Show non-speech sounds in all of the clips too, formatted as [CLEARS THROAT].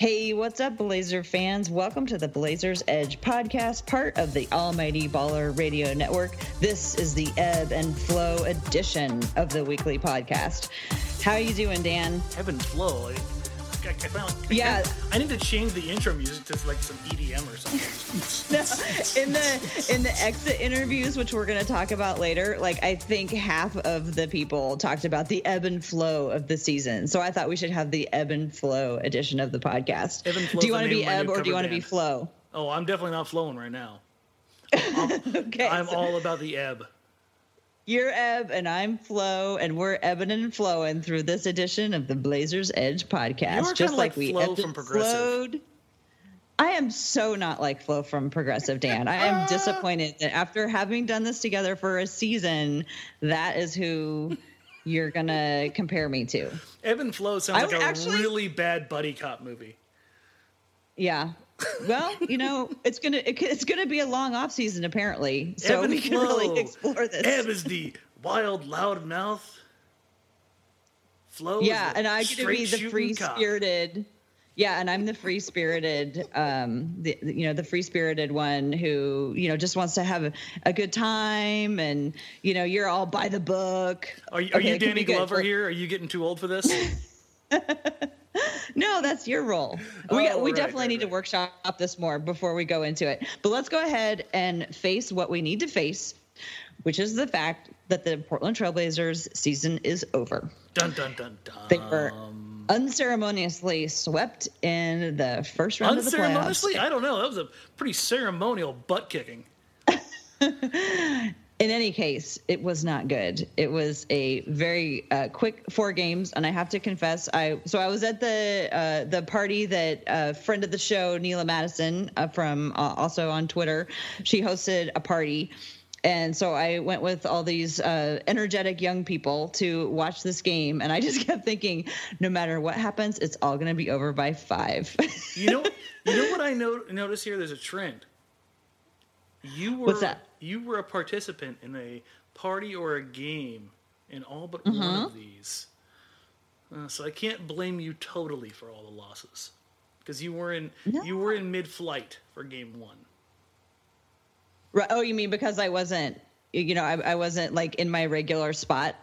Hey, what's up, Blazer fans? Welcome to the Blazers Edge podcast, part of the Almighty Baller Radio Network. This is the Ebb and Flow edition of the weekly podcast. How are you doing, Dan? Ebb and Flow. I, Yeah. I, need to change the intro music to like some EDM or something. [LAUGHS] in the in the exit interviews, which we're going to talk about later, like I think half of the people talked about the ebb and flow of the season. So I thought we should have the ebb and flow edition of the podcast. Ebb and Flow's do you want to be ebb or do you want to be flow? oh, I'm definitely not flowing right now. [LAUGHS] Okay, I'm so- all about the ebb. You're Ebb and I'm Flo, and we're ebbing and flowing through this edition of the Blazers Edge podcast. Just like, like we Flo from Progressive. flowed. I am so not like Flo from Progressive Dan. I am [LAUGHS] ah! disappointed that after having done this together for a season, that is who you're gonna compare me to. Ebb and Flow sounds I like a actually- really bad buddy cop movie. Yeah. Well, you know, it's gonna it, it's gonna be a long off season apparently, so Ebb and we can really explore this. Ebb is the wild, loud mouth. Flow. Yeah, and I get to be the free spirited. Yeah, and I'm the free spirited, um, the, you know, the free spirited one who, you know, just wants to have a, a good time, and you know, you're all by the book. Are, you- are Okay, you Danny. Glover here? Are you getting too old for this? [LAUGHS] No, that's your role. We Oh, we right, definitely right, need to right. workshop this more before we go into it. But let's go ahead and face what we need to face, which is the fact that the Portland Trailblazers season is over. dun dun dun dun. They were unceremoniously swept in the first round of the playoffs. Unceremoniously? I don't know. That was a pretty ceremonial butt kicking. [LAUGHS] In any case, it was not good. It was a very uh, quick four games, and I have to confess, I so I was at the uh, the party that uh, friend of the show, Neela Madison, uh, from uh, also on Twitter, she hosted a party. And so I went with all these uh, energetic young people to watch this game, and I just [LAUGHS] kept thinking, no matter what happens, it's all going to be over by five. You know, you know [LAUGHS] what I no- notice here? There's a trend. You were What's that? You were a participant in a party or a game in all but Mm-hmm. one of these. Uh, so I can't blame you totally for all the losses because you were in you were in mid-flight for game one. Right. Oh, you mean because I wasn't, you know, I, I wasn't like in my regular spot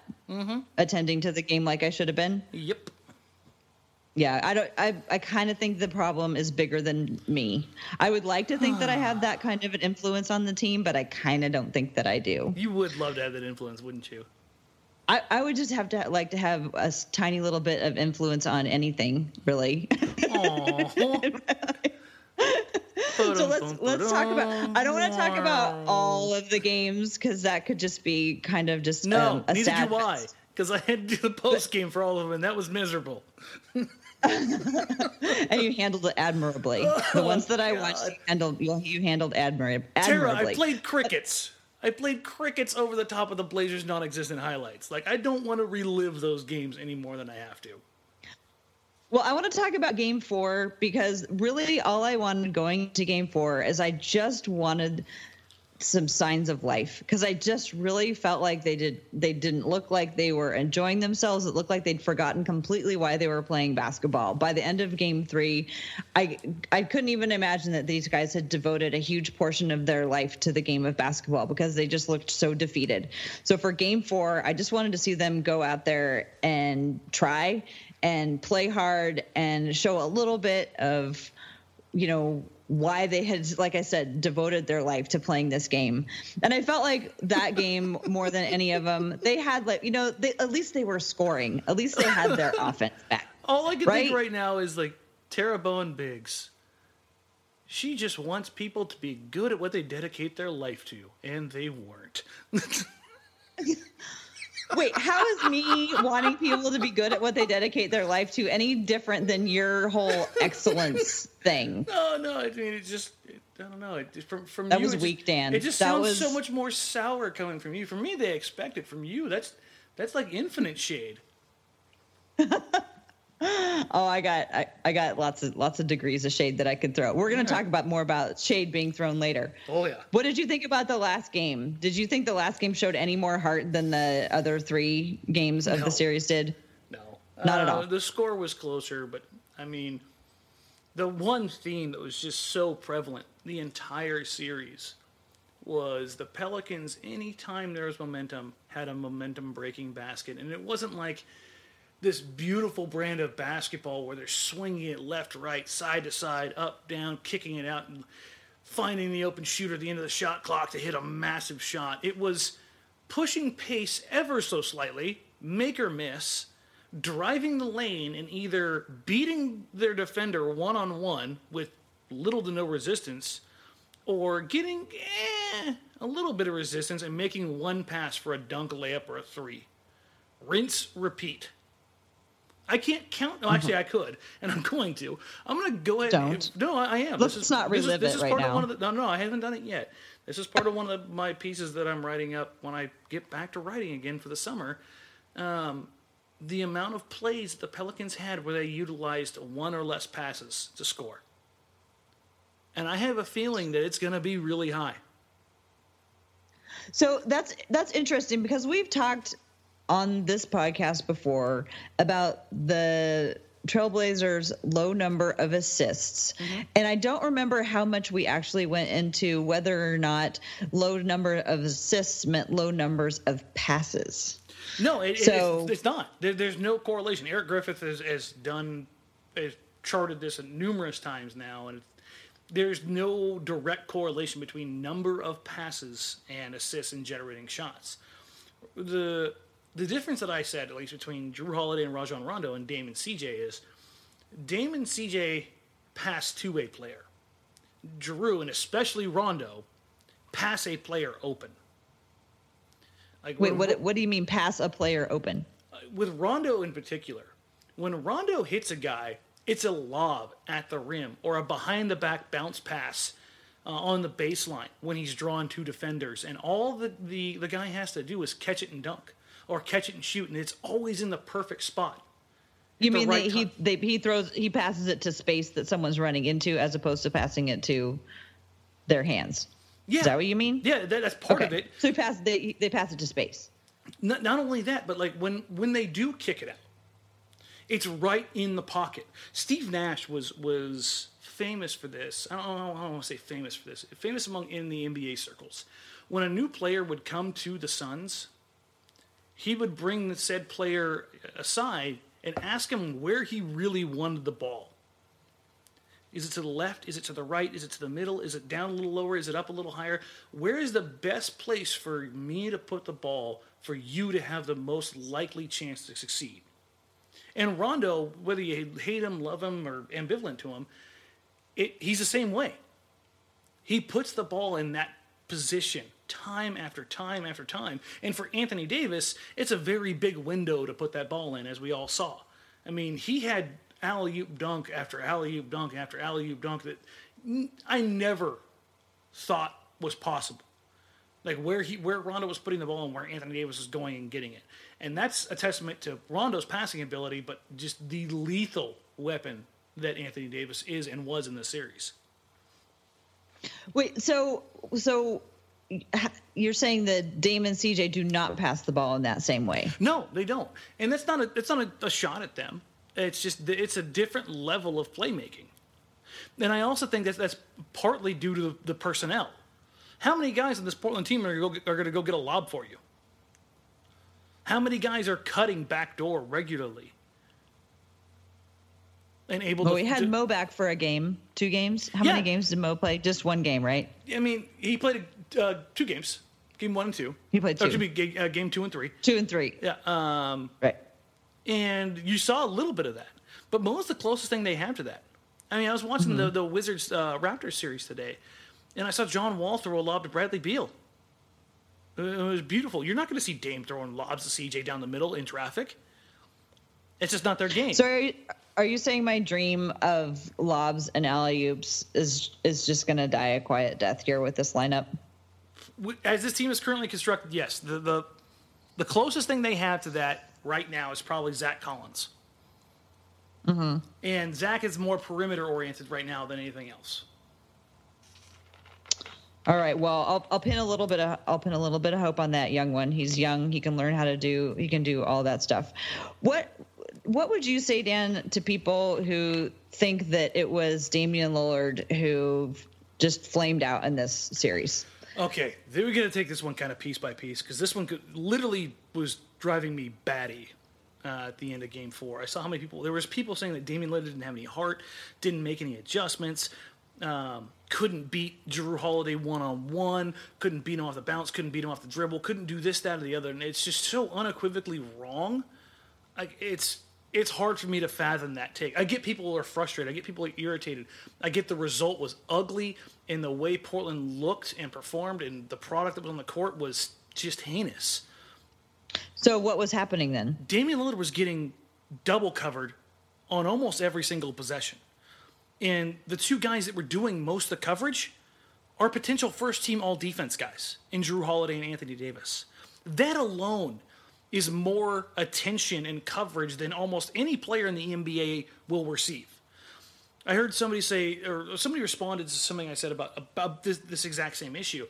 attending to the game like I should have been. Yep. Yeah, I don't. I I kind of think the problem is bigger than me. I would like to think that I [SIGHS] have that kind of an influence on the team, but I kind of don't think that I do. You would love to have that influence, wouldn't you? I, I would just have to like to have a s- tiny little bit of influence on anything, really. [LAUGHS] [LAUGHS] so let's let's talk about. I don't want to talk about all of the games because that could just be kind of just No, um, a neither sad do I. Because I had to do the post game for all of them, and that was miserable. [LAUGHS] [LAUGHS] and you handled it admirably. Oh, the ones that I watched, you handled you, handled Tara, admirably. I played crickets. I played crickets over the top of the Blazers' non-existent highlights. Like I don't want to relive those games any more than I have to. Well, I want to talk about game four because really all I wanted going to game four is I just wanted some signs of life because I just really felt like they did they didn't look like they were enjoying themselves. It looked like they'd forgotten completely why they were playing basketball. By the end of game three, I I couldn't even imagine that these guys had devoted a huge portion of their life to the game of basketball because they just looked so defeated. So for game four, I just wanted to see them go out there and try and play hard and show a little bit of you know why they had like i said devoted their life to playing this game and i felt like that game more than any of them they had like you know they, at least they were scoring at least they had their [LAUGHS] offense back All I can Right? think right now is like Tara Bowen Biggs. She just wants people to be good at what they dedicate their life to, and they weren't. [LAUGHS] wait how is me wanting people to be good at what they dedicate their life to any different than your whole excellence thing No, no. I mean, it just. It, I don't know. It, from from That you, was weak, Dan. It just That sounds was- so much more sour coming from you. From me, they expect it. From you, that's that's like infinite shade. [LAUGHS] Oh, I got I, I got lots of lots of degrees of shade that I could throw. We're going to talk about more about shade being thrown later. Oh yeah. What did you think about the last game? Did you think the last game showed any more heart than the other three games of No. the series did? No, Not at Uh, all. The score was closer, but I mean, the one theme that was just so prevalent the entire series was the Pelicans, anytime there was momentum, had a momentum breaking basket. And it wasn't like this beautiful brand of basketball where they're swinging it left, right, side to side, up, down, kicking it out, and finding the open shooter at the end of the shot clock to hit a massive shot. It was pushing pace ever so slightly, make or miss, driving the lane and either beating their defender one on one with little to no resistance or getting eh, a little bit of resistance and making one pass for a dunk, layup, or a three. Rinse, repeat. I can't count. No, actually, I could, and I'm [LAUGHS] going to. I'm going to go ahead. Don't. No, I am. Let's this is, not relive this is, this it is right part now. Of one of the, no, no, I haven't done it yet. This is part of one of my pieces that I'm writing up when I get back to writing again for the summer. Um, the amount of plays the Pelicans had where they utilized one or less passes to score. And I have a feeling that it's going to be really high. So that's that's interesting because we've talked on this podcast before about the Trailblazers' low number of assists. Mm-hmm. And I don't remember how much we actually went into whether or not low number of assists meant low numbers of passes. No, it, So- it's, it's not. There, there's no correlation. Eric Griffith has, has done, has charted this numerous times now, and there's no direct correlation between number of passes and assists and generating shots. The the difference that I said, at least between Jrue Holiday and Rajon Rondo and Dame and CJ, is Dame and CJ pass two way player. Jrue and especially Rondo pass a player open. Like Wait, what what do you mean pass a player open? with Rondo in particular, when Rondo hits a guy, it's a lob at the rim or a behind the back bounce pass uh, on the baseline when he's drawn two defenders. And all the, the, the guy has to do is catch it and dunk or catch it and shoot. And it's always in the perfect spot. You the mean right that he they, he throws he passes it to space that someone's running into as opposed to passing it to their hands. Yeah. Is that what you mean? Yeah, that, that's part of it. So he pass they they pass it to space. Not, not only that, but like when when they do kick it out, it's right in the pocket. Steve Nash was was famous for this. I don't, I don't want to say famous for this. Famous among in the NBA circles. When a new player would come to the Suns, he would bring the said player aside and ask him where he really wanted the ball. Is it to the left? Is it to the right? Is it to the middle? Is it down a little lower? Is it up a little higher? Where is the best place for me to put the ball for you to have the most likely chance to succeed? And Rondo, whether you hate him, love him, or ambivalent to him, it, he's the same way. He puts the ball in that position time after time after time. And for Anthony Davis, it's a very big window to put that ball in, as we all saw. I mean, he had alley oop dunk after alley oop dunk after alley oop dunk that I never thought was possible. Like where he where Rondo was putting the ball and where Anthony Davis was going and getting it. And that's a testament to Rondo's passing ability, but just the lethal weapon that Anthony Davis is and was in the series. Wait, so so you're saying that Dame and CJ do not pass the ball in that same way? No, they don't, and that's not a it's not a, a shot at them. It's just it's a different level of playmaking, and I also think that that's partly due to the, the personnel. How many guys on this Portland team are going to go get a lob for you? How many guys are cutting backdoor regularly and able Well, to? we had to- Mo back for a game, two games. How Yeah. many games did Mo play? Just one game, right? I mean, he played uh, two games, game one and two. He played Or, two. excuse me, uh, game two and three. Two and three. Yeah. Um, Right. and you saw a little bit of that. But Mo's the closest thing they have to that. I mean, I was watching the, the Wizards uh, Raptors series today, and I saw John Wall throw a lob to Bradley Beal. It was beautiful. You're not going to see Dame throwing lobs to CJ down the middle in traffic. It's just not their game. So are you, are you saying my dream of lobs and alley oops is is just going to die a quiet death here with this lineup? As this team is currently constructed, yes, the, the the closest thing they have to that right now is probably Zach Collins. Mm-hmm. And Zach is more perimeter oriented right now than anything else. All right. Well, I'll I'll pin a little bit of I'll pin a little bit of hope on that young one. He's young. He can learn how to do. He can do all that stuff. What what would you say, Dan, to people who think that it was Damian Lillard who just flamed out in this series? Okay, they were to take this one kind of piece by piece because this one could, literally was driving me batty uh, at the end of Game Four. I saw how many people there was people saying that Damian Lillard didn't have any heart, didn't make any adjustments, um, couldn't beat Jrue Holiday one on one, couldn't beat him off the bounce, couldn't beat him off the dribble, couldn't do this, that, or the other, and it's just so unequivocally wrong. Like it's it's hard for me to fathom that take. I get people are frustrated. I get people are irritated. I get the result was ugly, and the way Portland looked and performed, and the product that was on the court was just heinous. So what was happening then? Damian Lillard was getting double covered on almost every single possession. And the two guys that were doing most of the coverage are potential first team all defense guys in Jrue Holiday and Anthony Davis. That alone is more attention and coverage than almost any player in the NBA will receive. I heard somebody say, or somebody responded to something I said about, about this, this exact same issue.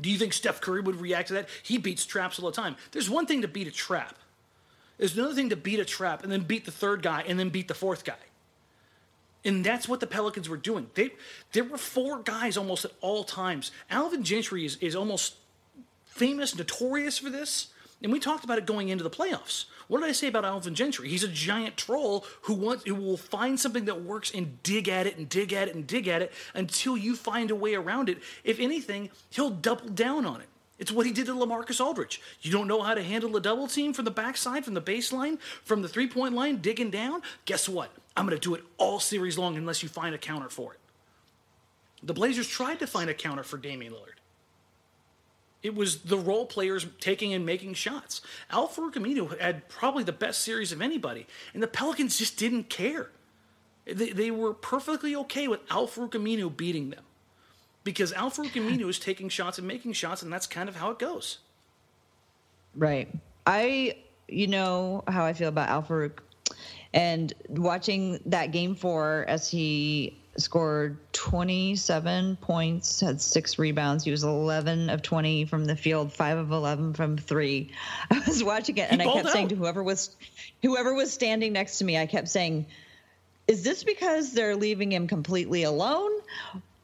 Do you think Steph Curry would react to that? He beats traps all the time. There's one thing to beat a trap. There's another thing to beat a trap and then beat the third guy and then beat the fourth guy. And that's what the Pelicans were doing. They there were four guys almost at all times. Alvin Gentry is, is almost famous, notorious for this. And we talked about it going into the playoffs. What did I say about Alvin Gentry? He's a giant troll who wants who will find something that works and dig at it and dig at it and dig at it until you find a way around it. If anything, he'll double down on it. It's what he did to LaMarcus Aldridge. You don't know how to handle a double team from the backside, from the baseline, from the three point line, digging down? Guess what? I'm going to do it all series long unless you find a counter for it. The Blazers tried to find a counter for Damian Lillard. It was the role players taking and making shots. Al Aminu had probably the best series of anybody, and the Pelicans just didn't care. They, they were perfectly okay with Al Aminu beating them because Al Aminu is taking shots and making shots, and that's kind of how it goes. Right. I, you know how I feel about Al Farouq. And watching that game four as he scored 27 points, had six rebounds. He was 11 of 20 from the field, five of 11 from three. [LAUGHS] I was watching it and I kept out. saying to whoever was, whoever was standing next to me, I kept saying, is this because they're leaving him completely alone?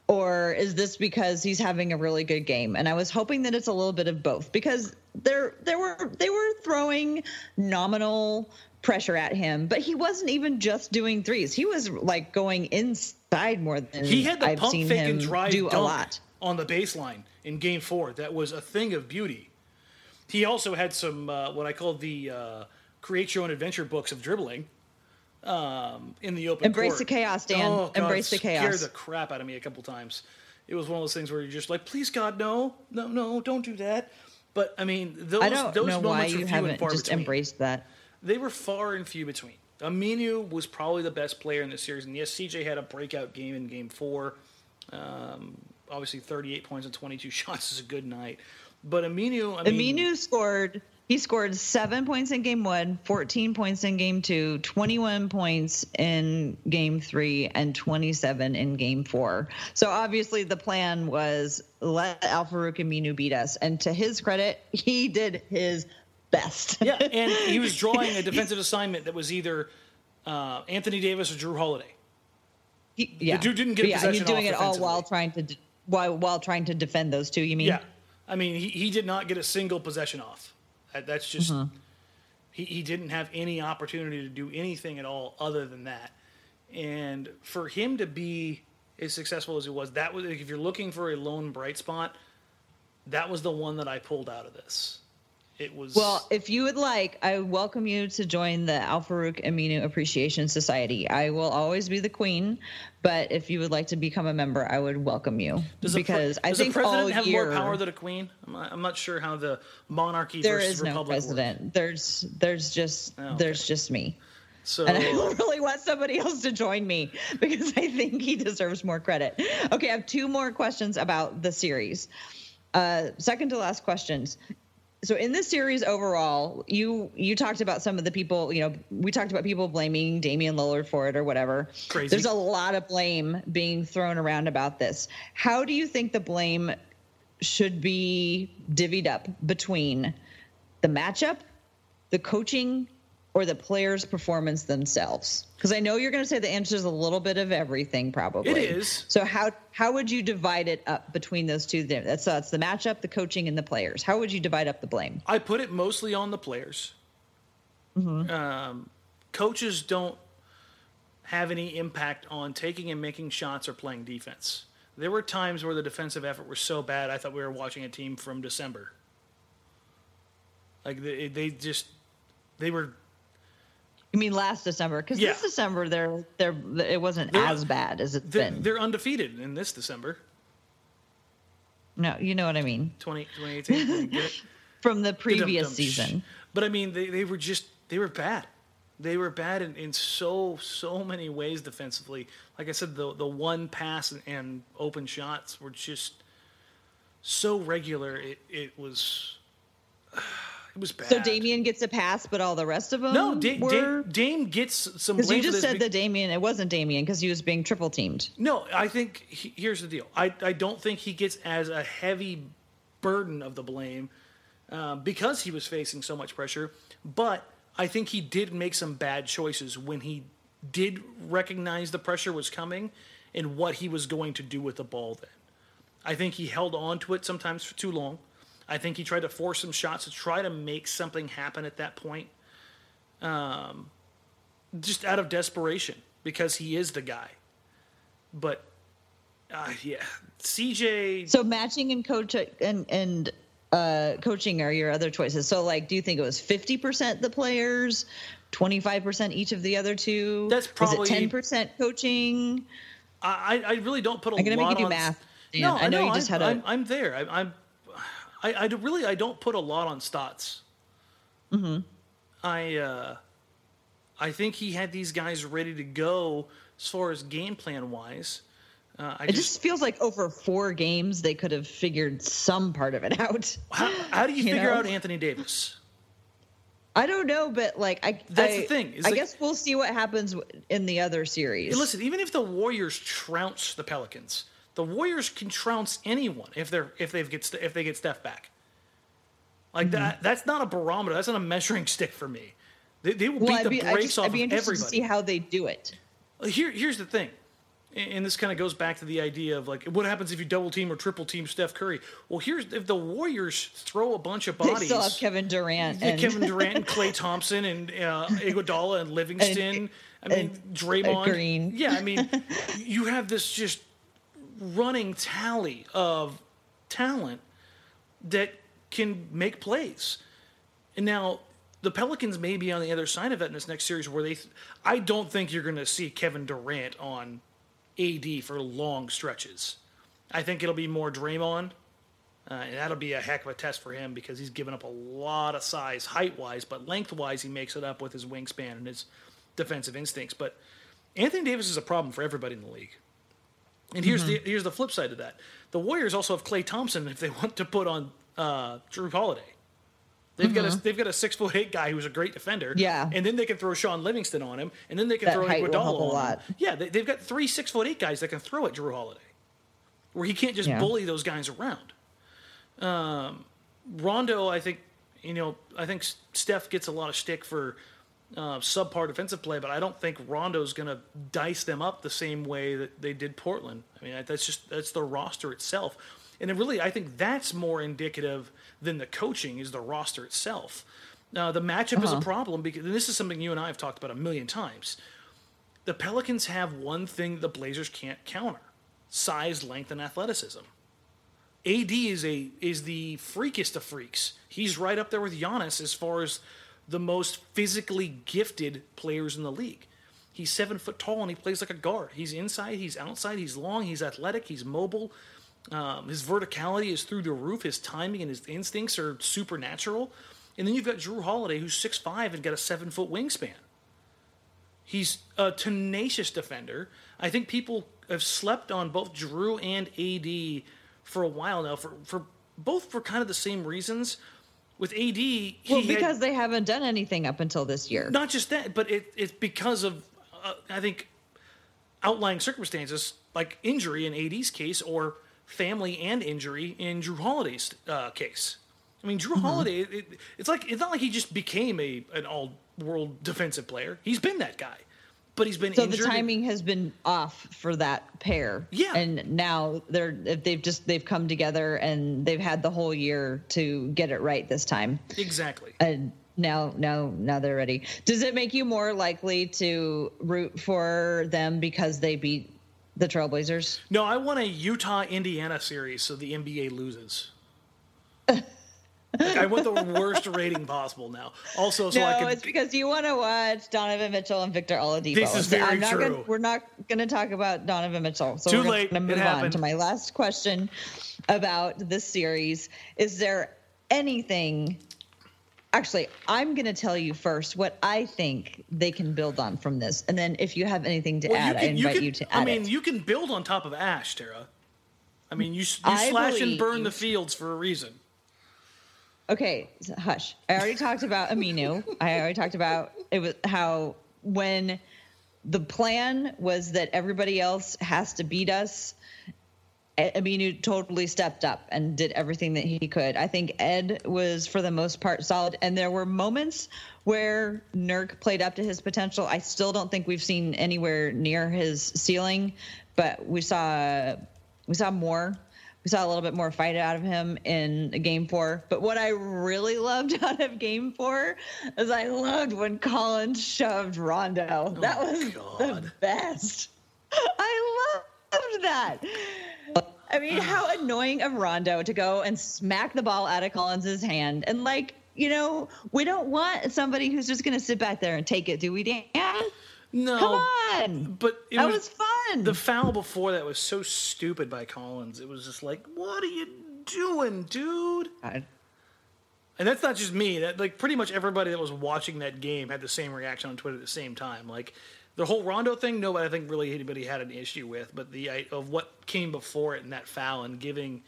Or is this because he's having a really good game? And I was hoping that it's a little bit of both because there there were they were throwing nominal pressure at him, but he wasn't even just doing threes. He was like going inside more than he had the I've pump seen fake him and drive do a lot. on the baseline in Game Four. That was a thing of beauty. He also had some uh, what I call the uh, create your own adventure books of dribbling um, in the open. Embrace court. the chaos, Dan. Oh, God, Embrace the chaos. Scared the crap out of me a couple times. It was one of those things where you're just like, please God, no, no, no, don't do that. But I mean, those I don't those know why you haven't just between. embraced that. They were far and few between. Aminu was probably the best player in the series, and yes, CJ had a breakout game in Game Four. Um, obviously, 38 points and 22 [LAUGHS] shots is a good night. But Aminu, I mean, Aminu scored. He scored seven points in game one, 14 points in game two, 21 points in game three, and 27 in game four. So obviously the plan was let Al Farouq Aminu beat us. And to his credit, he did his best. yeah, and he was drawing a [LAUGHS] defensive assignment that was either uh, Anthony Davis or Jrue Holiday. He, yeah. dude didn't get a yeah, possession he's doing it all while trying to de- while while trying to defend those two. You mean? Yeah, I mean, he, he did not get a single possession off. That- That's just he, he didn't have any opportunity to do anything at all other than that. And for him to be as successful as he was, that was if you're looking for a lone bright spot, that was the one that I pulled out of this. It was Well, if you would like, I welcome you to join the Al Farouq Aminu Appreciation Society. I will always be the queen, but if you would like to become a member, I would welcome you does a pre- because I does think a president all have year more power than a queen? I'm not, I'm not sure how the monarchy there versus is no president. works. There's there's just Oh, okay. there's just me. So And I [LAUGHS] really want somebody else to join me because I think he deserves more credit. Okay, I have two more questions about the series. Uh, second to last questions. So in this series overall, you you talked about some of the people. You know, we talked about people blaming Damian Lillard for it or whatever. Crazy. There's a lot of blame being thrown around about this. How do you think the blame should be divvied up between the matchup, the coaching, or the players' performance themselves? Because I know you're going to say the answer is a little bit of everything, probably. It is. So how how would you divide it up between those two? That's so that's the matchup, the coaching, and the players. How would you divide up the blame? I put it mostly on the players. Um, coaches don't have any impact on taking and making shots or playing defense. There were times where the defensive effort was so bad, I thought we were watching a team from December. Like they, they just they were You mean last December? Because Yeah. this December, they're they're it wasn't They're- as bad as it's they're, been. they're undefeated in this December No, you know what I mean. 20, 2018. [LAUGHS] From the previous season. But I mean, they, they were just they were bad. They were bad in, in so so many ways defensively. Like I said, the the one pass and, and open shots were just so regular. It it was it was bad. So Damian gets a pass, but all the rest of them no, da- were. da- Dame gets some Because you just said be- that Damian, it wasn't Damian because he was being triple teamed. No, I think he, here's the deal. I, I don't think he gets as a heavy burden of the blame uh, because he was facing so much pressure. But I think he did make some bad choices when he did recognize the pressure was coming and what he was going to do with the ball. Then I think he held on to it sometimes for too long. I think he tried to force some shots to try to make something happen at that point, um, just out of desperation because he is the guy. But uh, yeah, CJ. So matching and coach and and uh, coaching are your other choices. So like, do you think it was fifty percent the players, twenty five percent each of the other two? That's probably- ten percent coaching. I, I really don't put a I'm gonna lot make you do on. math, Dan. No, I know you just I'm, had a- I'm, I'm there. I, I'm. I, I really I don't put a lot on Stotts. Mm-hmm. I uh, I think he had these guys ready to go as far as game plan wise. Uh, I It just, just feels like over four games they could have figured some part of it [LAUGHS] out. how, how do you, you figure know? out Anthony Davis? I don't know, but like I That's I- the thing, I like- guess we'll see what happens in the other series. Listen, even if the Warriors trounce the Pelicans, the Warriors can trounce anyone if they're if they get if they get Steph back. Like Mm-hmm. that, that's not a barometer. That's not a measuring [LAUGHS] stick for me. They, they will well, beat I'd the be, brakes just, off I'd be of interested everybody. to see how they do it. Here, here's the thing, and and this kind of goes back to the idea of like, what happens if you double team or triple team Steph Curry? Well, here's if the Warriors throw a bunch of bodies. They still have Kevin Durant and Kevin Durant and [LAUGHS] Klay Thompson and uh, Iguodala and Livingston. I mean, and, Draymond. Green. Yeah, I mean, [LAUGHS] you have this just running tally of talent that can make plays. And now the Pelicans may be on the other side of that in this next series where they. I don't think you're going to see Kevin Durant on AD for long stretches. I think it'll be more Draymond. Uh, and that'll be a heck of a test for him because he's given up a lot of size height wise, but length wise, he makes it up with his wingspan and his defensive instincts. But Anthony Davis is a problem for everybody in the league. And here's the here's the flip side of that. The Warriors also have Klay Thompson if they [LAUGHS] want to put on uh, Jrue Holiday. They've got a they've got a six foot eight guy who's a great defender. Yeah. and then they can throw Shaun Livingston on him, and then they can That throw Iguodala on him. Yeah, they, they've got three six foot eight guys that can throw at Jrue Holiday, where he can't just Yeah. bully those guys around. Um, Rondo, I think, you know, I think Steph gets a lot of stick for uh, subpar defensive play, but I don't think Rondo's going to dice them up the same way that they did Portland. I mean, that's just that's the roster itself, and it really, I think that's more indicative than the coaching is the roster itself. Uh, the matchup is a problem because and this is something you and I have talked about a million times. The Pelicans have one thing the Blazers can't counter: size, length, and athleticism. AD is a is the freakest of freaks. He's right up there with Giannis as far as the most physically gifted players in the league. He's seven foot tall and he plays like a guard. He's inside, he's outside, he's long, he's athletic, he's mobile. Um, his verticality is through the roof. His timing and his instincts are supernatural. And then you've got Jrue Holiday, who's six five and got a seven foot wingspan. He's a tenacious defender. I think people have slept on both Jrue and AD for a while now, for, for both for kind of the same reasons. With AD, he Well, had- because they haven't done anything up until this year. not just that, but it, it's because of uh, I think outlying circumstances like injury in AD's case or family and injury in Jrue Holiday's uh, case. I mean, Jrue Holiday, it, it's like it's not like he just became a an all world defensive player. He's been that guy, but he's been So injured. the timing has been off for that pair. Yeah. And now they're they've just they've come together and they've had the whole year to get it right this time. exactly. And now now now they're ready. Does it make you more likely to root for them because they beat the Trailblazers? No, I want a Utah Indiana series so the NBA loses. [LAUGHS] Like, I want the worst rating possible now. Also, so no, I can. it's because you want to watch Donovan Mitchell and Victor Oladipo. This is very I'm not true. Gonna, we're not going to talk about Donovan Mitchell. So Too we're late. going to It move on happened. to my last question about this series. Is there anything? Actually, I'm going to tell you first what I think they can build on from this, and then if you have anything to Well, add, I invite can- you to add. I mean, it. you can build on top of Ash, Tara. I mean, you, you I slash and burn the fields for a reason. Okay, hush. I already talked about Aminu. I already talked about it was how when the plan was that everybody else has to beat us. Aminu totally stepped up and did everything that he could. I think Ed was for the most part solid, and there were moments where Nurk played up to his potential. I still don't think we've seen anywhere near his ceiling, but we saw we saw more. We saw a little bit more fight out of him in game four. But what I really loved [LAUGHS] out of game four is I loved when Collins shoved Rondo. Oh that was the God. best. [LAUGHS] I loved that. I mean, how annoying of Rondo to go and smack the ball out of Collins's hand. And like, you know, we don't want somebody who's just going to sit back there and take it, do we, Dan? No, Come on. but it that was, was, fun. the foul before that was so stupid by Collins. It was just like, what are you doing, dude? God. And that's not just me. That like pretty much everybody that was watching that game had the same reaction on Twitter at the same time. Like the whole Rondo thing, nobody I think really anybody had an issue with, but the I- of what came before it and that foul and giving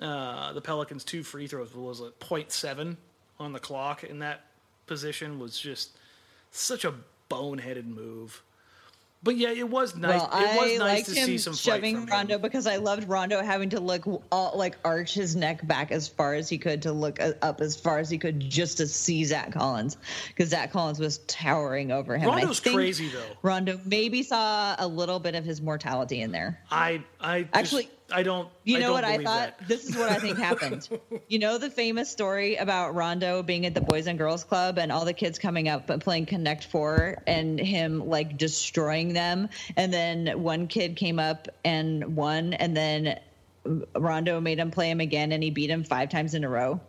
uh, the Pelicans two free throws was like 0.7 on the clock in that position was just such a boneheaded move. But yeah, it was nice. Well, it was I nice to see some shoving from him. Rondo because I loved Rondo having to look all, like arch his neck back as far as he could to look up as far as he could just to see Zach Collins because Zach Collins was towering over him. Rondo's think crazy though. Rondo maybe saw a little bit of his mortality in there. I I just- Actually, I don't. You I know don't what I thought? that. This is what I think happened. [LAUGHS] You know the famous story about Rondo being at the Boys and Girls Club and all the kids coming up and playing Connect Four and him like destroying them. And then one kid came up and won, and then Rondo made him play him again, and he beat him five times in a row.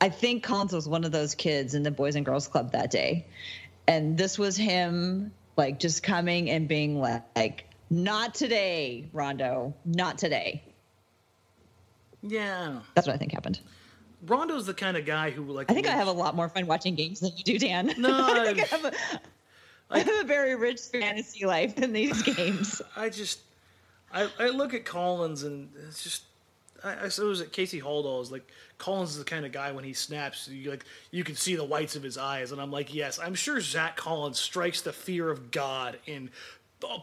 I think Collins was one of those kids in the Boys and Girls Club that day. And this was him like just coming and being like, not today, Rondo, not today. Yeah, That's what I think happened. Rondo's the kind of guy who like. I think I have a lot more fun watching games than you do, Dan. No, [LAUGHS] I think I I- have a, I have a very rich fantasy life in these [LAUGHS] games. I just, I, I look at Collins and it's just, I, I suppose that Casey Holdahl is like Collins is the kind of guy when he snaps, you like you can see the whites of his eyes, and I'm like, yes, I'm sure Zach Collins strikes the fear of God in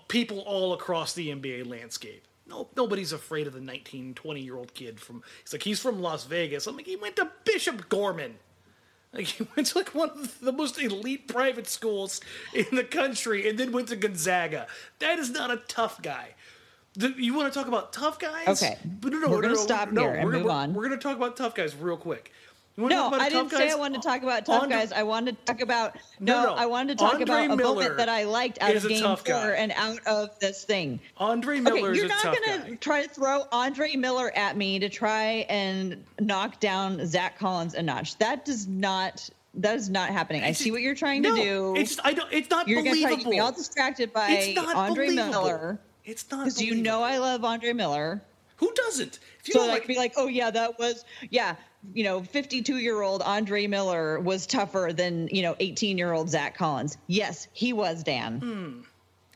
people all across the NBA landscape. No, nobody's afraid of the 19, 20 year old kid from. He's like he's from Las Vegas. I'm like he went to Bishop Gorman. Like he went to like one of the most elite private schools in the country, and then went to Gonzaga. That is not a tough guy. The- you want to talk about tough guys? Okay. but no, no, We're no, gonna no, stop no, here and we're gonna, move on. We're, going to talk about tough guys real quick. No, I didn't say guys? I wanted to talk about tough Andre- guys. I wanted to talk about No, no. no. I wanted to talk Andre about a Miller moment that I liked out of Game Four guy. and out of this thing. Andre Miller Okay, you're a not gonna guy. try to throw Andre Miller at me to try and knock down Zach Collins a notch. That does not. That is not happening. I see what you're trying no, to do. it's just, I don't. It's not You're gonna try to get me all distracted by it's not Andre believable. Miller It's not because you know I love Andre Miller. who doesn't. If you So like like, be like, oh yeah, that was yeah, you know, 52 year old Andre Miller was tougher than you know 18 year old Zach Collins. Yes, he was Dan. Hmm.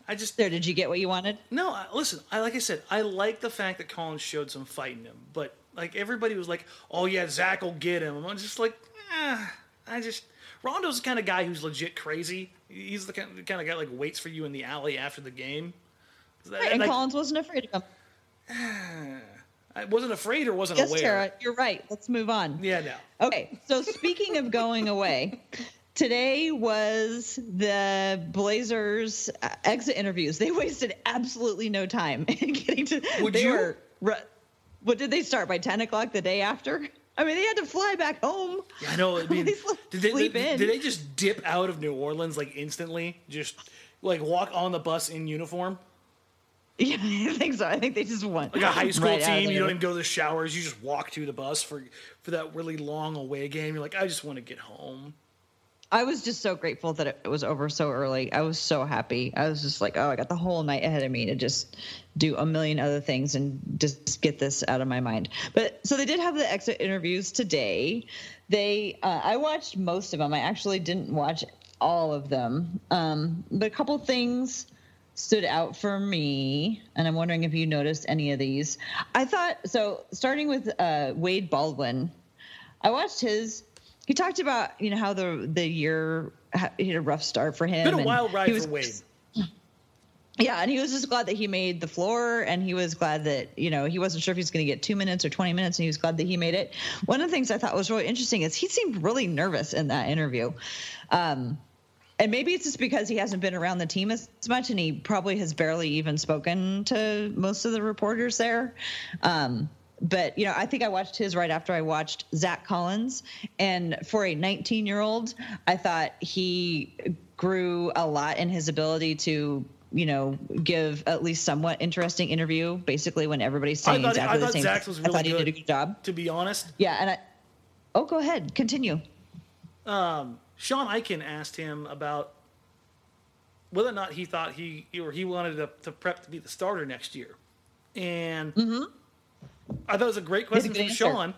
I just There, did you get what you wanted? No, I- listen. I like I said, I like the fact that Collins showed some fight in him, but like everybody was like, "Oh yeah, Zach will get him." I'm just like, eh, I just Rondo's the kind of guy who's legit crazy. He's the kind, the kind of guy like waits for you in the alley after the game. Right, and Like, Collins wasn't afraid of him. [SIGHS] I wasn't afraid or wasn't Yes, aware. Tara, you're right. Let's move on. Yeah, no. Okay, so speaking of going away, today was the Blazers uh, exit interviews. They wasted absolutely no time [LAUGHS] in getting to. Would you? Were, what did they start by ten o'clock the day after? I mean, they had to fly back home. Yeah, I know. I [LAUGHS] mean, did they, sleep did, in. did they just dip out of New Orleans like instantly? Just like walk on the bus in uniform? [LAUGHS] Yeah, I think so. I think they just won. Like a high school right team, you don't even go to the showers. You just walk to the bus for for that really long away game. You're like, I just want to get home. I was just so grateful that it was over so early. I was so happy. I was just like, oh, I got the whole night ahead of me to just do a million other things and just get this out of my mind. But so they did have the exit interviews today. They, uh, I watched most of them. I actually didn't watch all of them, um, but a couple things stood out for me, and I'm wondering if you noticed any of these. I thought so. Starting with uh, Wade Baldwin, I watched his. He talked about you know how the the year he had a rough start for him. Been a wild ride was- for Wade. [CLEARS THROAT] Yeah, and he was just glad that he made the floor, and he was glad that you know he wasn't sure if he was going to get two minutes or twenty minutes, and he was glad that he made it. One of the things I thought was really interesting is he seemed really nervous in that interview. Um, and maybe it's just because he hasn't been around the team as much, and he probably has barely even spoken to most of the reporters there. Um, but you know, I think I watched his right after I watched Zach Collins, and for a 19 year old, I thought he grew a lot in his ability to. You know, give at least somewhat interesting interview. Basically, when everybody's saying thought- exactly the same. Zach's was I thought really he did a good. good job. To be honest, Yeah, and I. Oh, go ahead. Continue. um, Sean Highkin asked him about whether or not he thought he or he wanted to, to prep to be the starter next year, and I thought it was a great had a question from answer. Sean.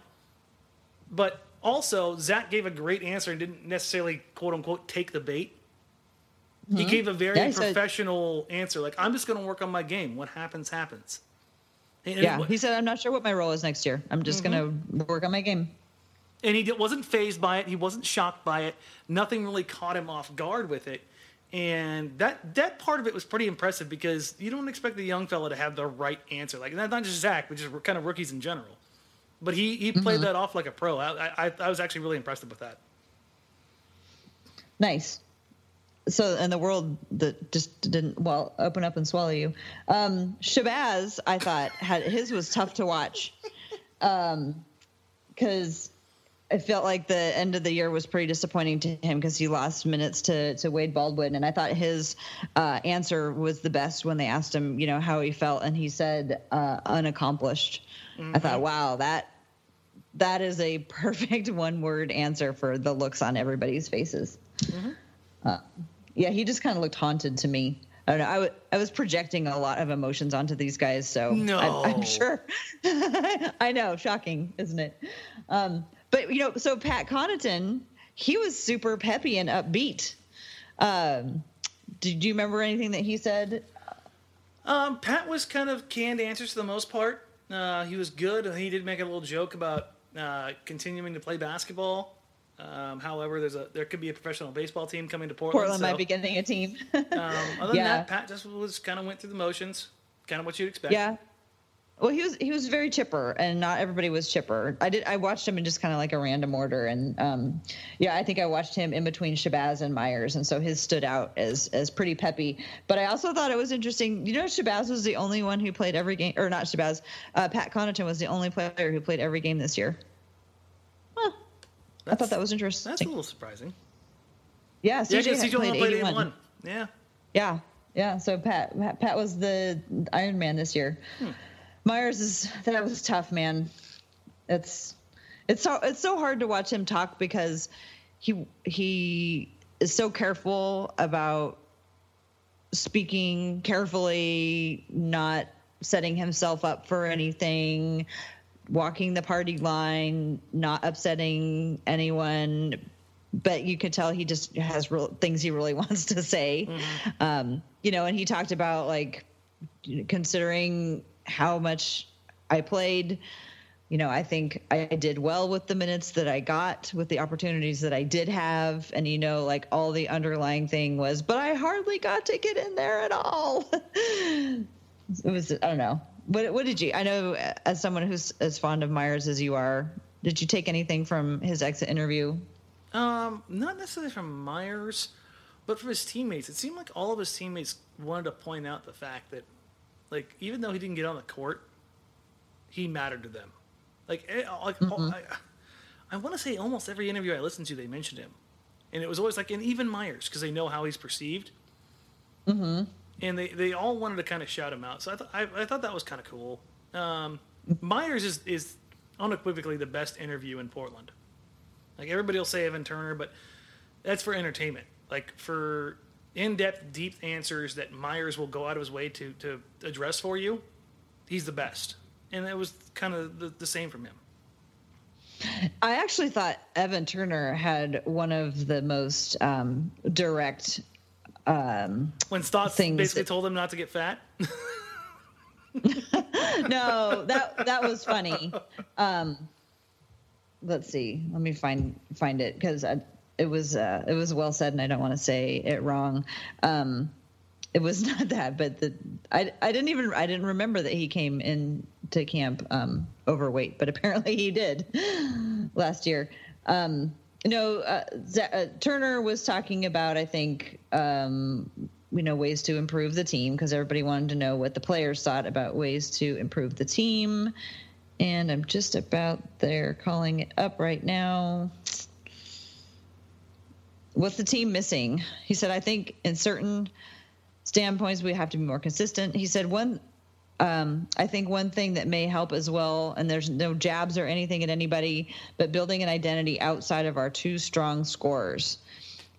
But also, Zach gave a great answer and didn't necessarily quote unquote take the bait. He gave a very Mm-hmm. Yeah, he said- professional answer, like I'm just going to work on my game. What happens, happens. And, Yeah, he said, "I'm not sure what my role is next year. I'm just gonna work on my game." And he wasn't phased by it. He wasn't shocked by it. Nothing really caught him off guard with it. And that that part of it was pretty impressive because you don't expect the young fella to have the right answer. Like not not just Zach, but just kind of rookies in general. But he he played that off like a pro. I, I I was actually really impressed with that. Nice. So, and the world that just didn't well open up and swallow you, um, Shabazz, I thought had his was tough to watch, because I felt like the end of the year was pretty disappointing to him because he lost minutes to to Wade Baldwin, and I thought his uh, answer was the best when they asked him, you know, how he felt, and he said uh, unaccomplished. I thought, wow, that that is a perfect [LAUGHS] one word answer for the looks on everybody's faces. Uh, yeah, he just kind of looked haunted to me. I don't know. I, w- I was projecting a lot of emotions onto these guys, so No. I, I'm sure. [LAUGHS] I know, shocking, isn't it? Um, but you know, so Pat Connaughton, he was super peppy and upbeat. Um, did you remember anything that he said? Um, Pat was kind of canned answers for the most part. Uh, he was good. He did make a little joke about uh, continuing to play basketball. Um, however, there's a there could be a professional baseball team coming to Portland. Portland so, might be getting a team. Um, other than [LAUGHS] that, Pat just was kind of went through the motions, kind of what you'd expect. Yeah. Well, he was he was very chipper, and not everybody was chipper. I did I watched him in just kind of like a random order, and um, yeah, I think I watched him in between Shabazz and Meyers, and so his stood out as as pretty peppy. But I also thought it was interesting. You know, Shabazz was the only one who played every game, or not Shabazz. Uh, Pat Connaughton was the only player who played every game this year. Huh. I thought that was interesting. That's a little surprising. yeah, Yeah, CJ, had CJ only played played 81. 81. Yeah. Yeah, yeah. So Pat, Pat, Pat was the Iron Man this year. Meyers is that was tough, man. It's it's so it's so hard to watch him talk because he he is so careful about speaking carefully, not setting himself up for anything, walking the party line, not upsetting anyone. But you could tell he just has real things he really [LAUGHS] wants to say. Um, you know, and he talked about like considering how much I played. You know, I think I did well with the minutes that I got, with the opportunities that I did have. And, you know, like all the underlying thing was, but I hardly got to get in there at all. [LAUGHS] it was, I don't know. What, what did you, I know as someone who's as fond of Meyers as you are, did you take anything from his exit interview? Um, not necessarily from Meyers, but from his teammates. It seemed like all of his teammates wanted to point out the fact that, like, even though he didn't get on the court, he mattered to them. Like, eh, like mm-hmm. I, I want to say almost every interview I listened to, they mentioned him, and it was always like, and even Meyers because they know how he's perceived. Mm-hmm. And they, they all wanted to kind of shout him out. So I, th- I, I thought that was kind of cool. Um, Meyers is, is unequivocally the best interview in Portland. Like everybody will say Evan Turner, but that's for entertainment. Like for in-depth, deep answers that Meyers will go out of his way to to address for you, he's the best. And it was kind of the, the same from him. I actually thought Evan Turner had one of the most um, direct. Um, when Stotts basically that... told him not to get fat. [LAUGHS] no, that that was funny. Um, let's see. Let me find find it because it was uh, it was well said, and I don't want to say it wrong. Um, it was [LAUGHS] not that, but the I I didn't even I didn't remember that he came in to camp um, overweight, but [LAUGHS] apparently he did [LAUGHS] last year. Um, no, uh, Z- uh, Turner was talking about I think um, you know ways to improve the team because everybody wanted to know what the players thought about ways to improve the team and I'm just about there calling it up right now. What's the team missing? He said, I think in certain standpoints we have to be more consistent. He said one um, I think one thing that may help as well, and there's no jabs or anything at anybody, but building an identity outside of our two strong scores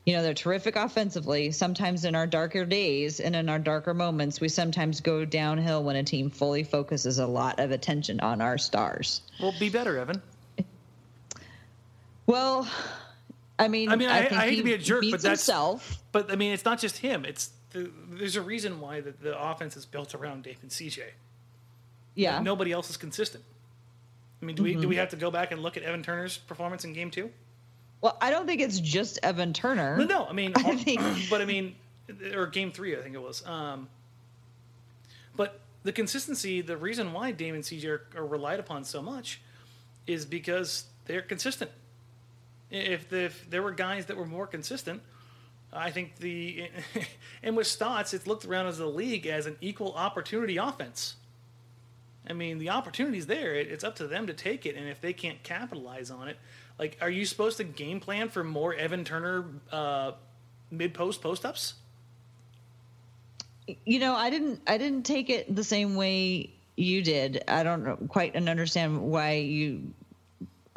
you know, they're terrific offensively. Sometimes in our darker days and in our darker moments, we sometimes go downhill when a team fully focuses a lot of attention on our stars. Well, be better, Evan. Well, I mean, I mean, I, I, I hate to be a jerk, but that's himself. But I mean, it's not just him. It's the, there's a reason why the, the offense is built around Dame and CJ. Yeah, nobody else is consistent. I mean, do mm-hmm. we do we have to go back and look at Evan Turner's performance in Game Two? Well, I don't think it's just Evan Turner. No, no. I mean, [LAUGHS] I think... [CLEARS THROAT] but I mean, or game three, I think it was. Um, but the consistency, the reason why Dame and CJ are, are relied upon so much is because they're consistent. If, the, if there were guys that were more consistent, I think the [LAUGHS] and with Stotts, it's looked around as the league as an equal opportunity offense. I mean, the opportunity's there. It's up to them to take it, and if they can't capitalize on it, like, are you supposed to game plan for more Evan Turner uh, mid post post ups? You know, I didn't. I didn't take it the same way you did. I don't quite understand why you.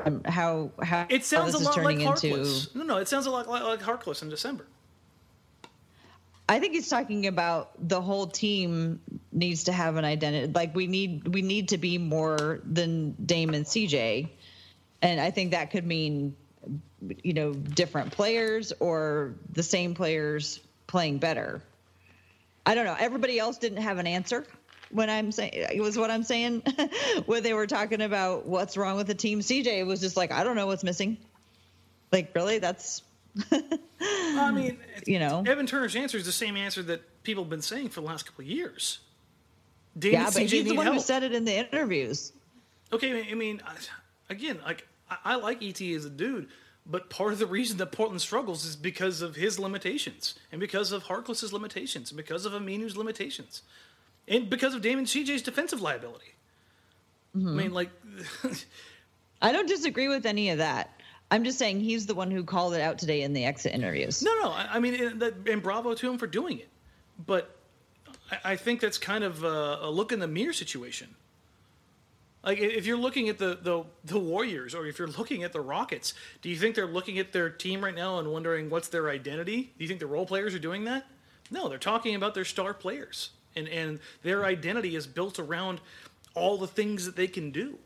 Um, how how it sounds a lot like Harkless. Into... No, no, it sounds a lot like, like Harkless in December. I think he's talking about the whole team needs to have an identity. Like we need we need to be more than Dame and CJ and I think that could mean you know different players or the same players playing better. I don't know. Everybody else didn't have an answer when I'm saying it was what I'm saying [LAUGHS] when they were talking about what's wrong with the team. CJ was just like, I don't know what's missing. Like, really? That's. [LAUGHS] I mean, [LAUGHS] you know, Evan Turner's answer is the same answer that people have been saying for the last couple of years. David yeah, but CJ he's the one help. who said it in the interviews. Okay, I mean, again, like I, I like ET as a dude, but part of the reason that Portland struggles is because of his limitations, and because of Harkless's limitations, and because of Aminu's limitations, and because of Dame and CJ's defensive liability. Mm-hmm. I mean, like, [LAUGHS] I don't disagree with any of that. I'm just saying he's the one who called it out today in the exit interviews. No, no, I, I mean, and, bravo to him for doing it, but I, I think that's kind of a, a look in the mirror situation. Like if you're looking at the, the the Warriors or if you're looking at the Rockets, do you think they're looking at their team right now and wondering what's their identity? Do you think the role players are doing that? No, they're talking about their star players. And and their identity is built around all the things that they can do.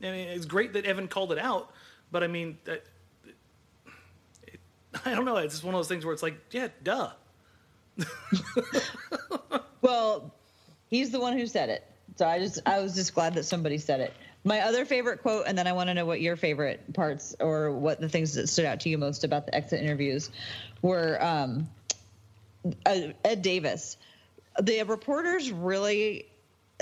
Mean, it's great that Evan called it out, but I mean, [LAUGHS] I don't know. It's just one of those things where it's like, yeah, duh. [LAUGHS] well, he's the one who said it. So I just I was just glad that somebody said it. My other favorite quote, and then I want to know what your favorite parts or what the things that stood out to you most about the exit interviews were. Um, Ed Davis, the reporters really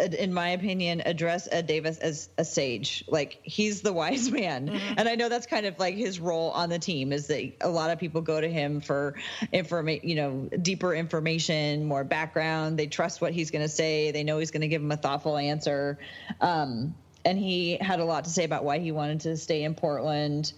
in my opinion, address Ed Davis as a sage. Like he's the [LAUGHS] wise man, mm-hmm. and I know that's kind of like his role on the team is that a lot of people go to him for information, you know, deeper information, more background. They trust what he's going to say. They know he's going to give them a thoughtful answer. Um, and he had a lot to say about why he wanted to stay in Portland.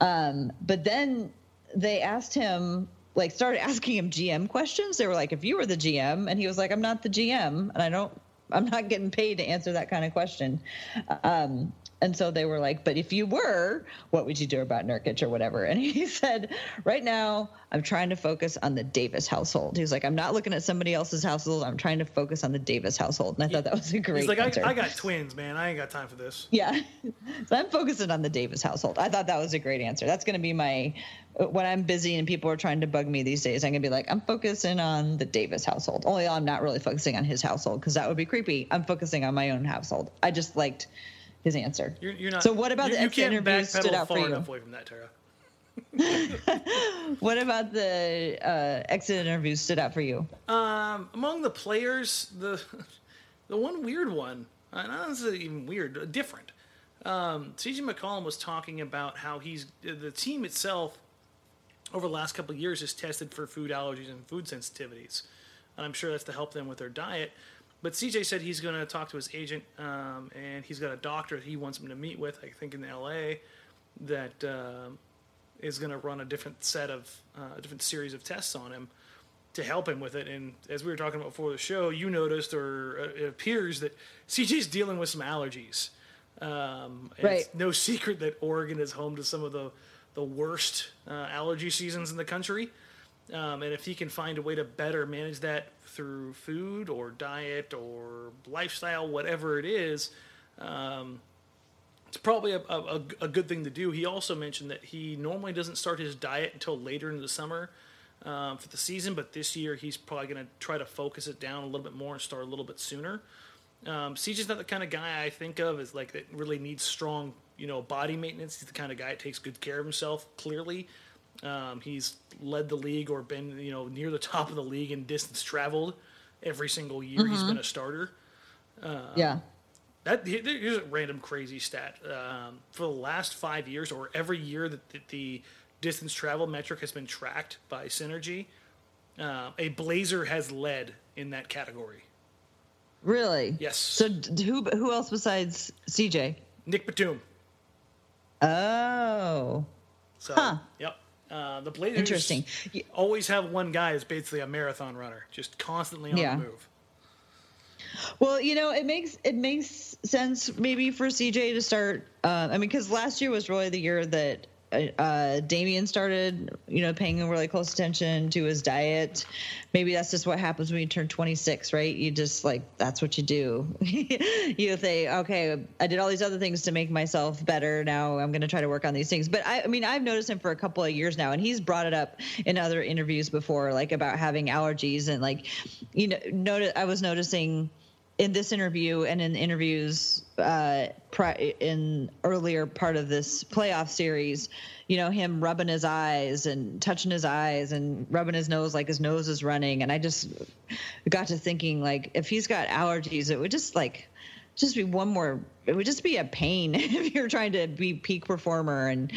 Um, but then they asked him like started asking him GM questions. They were like, if you were the GM, and he was like, I'm not the GM, and I don't, I'm not getting paid to answer that kind of question. Um, and so they were like, but if you were, what would you do about Nurkic or whatever? [LAUGHS] And he said, right now, I'm trying to focus on the Davis household. He's like, I'm not looking at somebody else's household. I'm trying to focus on the Davis household. And I thought that was a great answer. He's like. I, I got twins, man. I ain't got time for this. Yeah. [LAUGHS] so I'm focusing on the Davis household. I thought that was a great answer. That's going to be my, when I'm busy and people are trying to bug me these days, I'm going to be like, I'm focusing on the Davis household. Only I'm not really focusing on his household because that would be creepy. I'm focusing on my own household. I just liked – his answer. You're, you're not. So what about you, the exit interviews stood out for you? Enough away from that, Tara. [LAUGHS] what about the uh, exit interviews stood out for you? Um, among the players, the [LAUGHS] the one weird one, uh, not necessarily even weird, different. Um, CJ McCollum was talking about how he's the team itself over the last couple of years has tested for food allergies and food sensitivities, and I'm sure that's to help them with their diet. But CJ said he's going to talk to his agent, um, and he's got a doctor that he wants him to meet with. I think in L.A. that uh, is going to run a different set of uh, a different series of tests on him to help him with it. And as we were talking about before the show, you noticed, or uh, it appears that CJ's dealing with some allergies. Um, right. It's no secret that Oregon is home to some of the the worst uh, allergy seasons in the country. Um, and if he can find a way to better manage that through food or diet or lifestyle, whatever it is, um, it's probably a, a, a, good thing to do. He also mentioned that he normally doesn't start his diet until later in the summer um, for the season, but this year he's probably going to try to focus it down a little bit more and start a little bit sooner. Um, CJ's not the kind of guy I think of as like that really needs strong, you know, body maintenance. He's the kind of guy that takes good care of himself. Clearly, um, he's led the league or been you know near the top of the league in distance traveled every single year. Mm-hmm. He's been a starter. Um, yeah. That here's a random crazy stat. Um, for the last five years, or every year that the, the distance travel metric has been tracked by Synergy, uh, a Blazer has led in that category. Really? Yes. So who who else besides CJ? Nic Batum. Oh. So, huh. Yep. Uh, the Blazers Interesting. always have one guy who's basically a marathon runner, just constantly on yeah. the move. Well, you know, it makes it makes sense maybe for CJ to start. Uh, I mean, because last year was really the year that uh, Damian started, you know, paying really close attention to his diet. Maybe that's just what happens when you turn 26, right? You just like that's what you do. [LAUGHS] you say, okay, I did all these other things to make myself better. Now I'm going to try to work on these things. But I, I mean, I've noticed him for a couple of years now, and he's brought it up in other interviews before, like about having allergies and like, you know, notice I was noticing in this interview and in interviews uh, in earlier part of this playoff series, you know, him rubbing his eyes and touching his eyes and rubbing his nose like his nose is running. And I just got to thinking, like, if he's got allergies, it would just like just be one more. It would just be a pain [LAUGHS] if you're trying to be peak performer and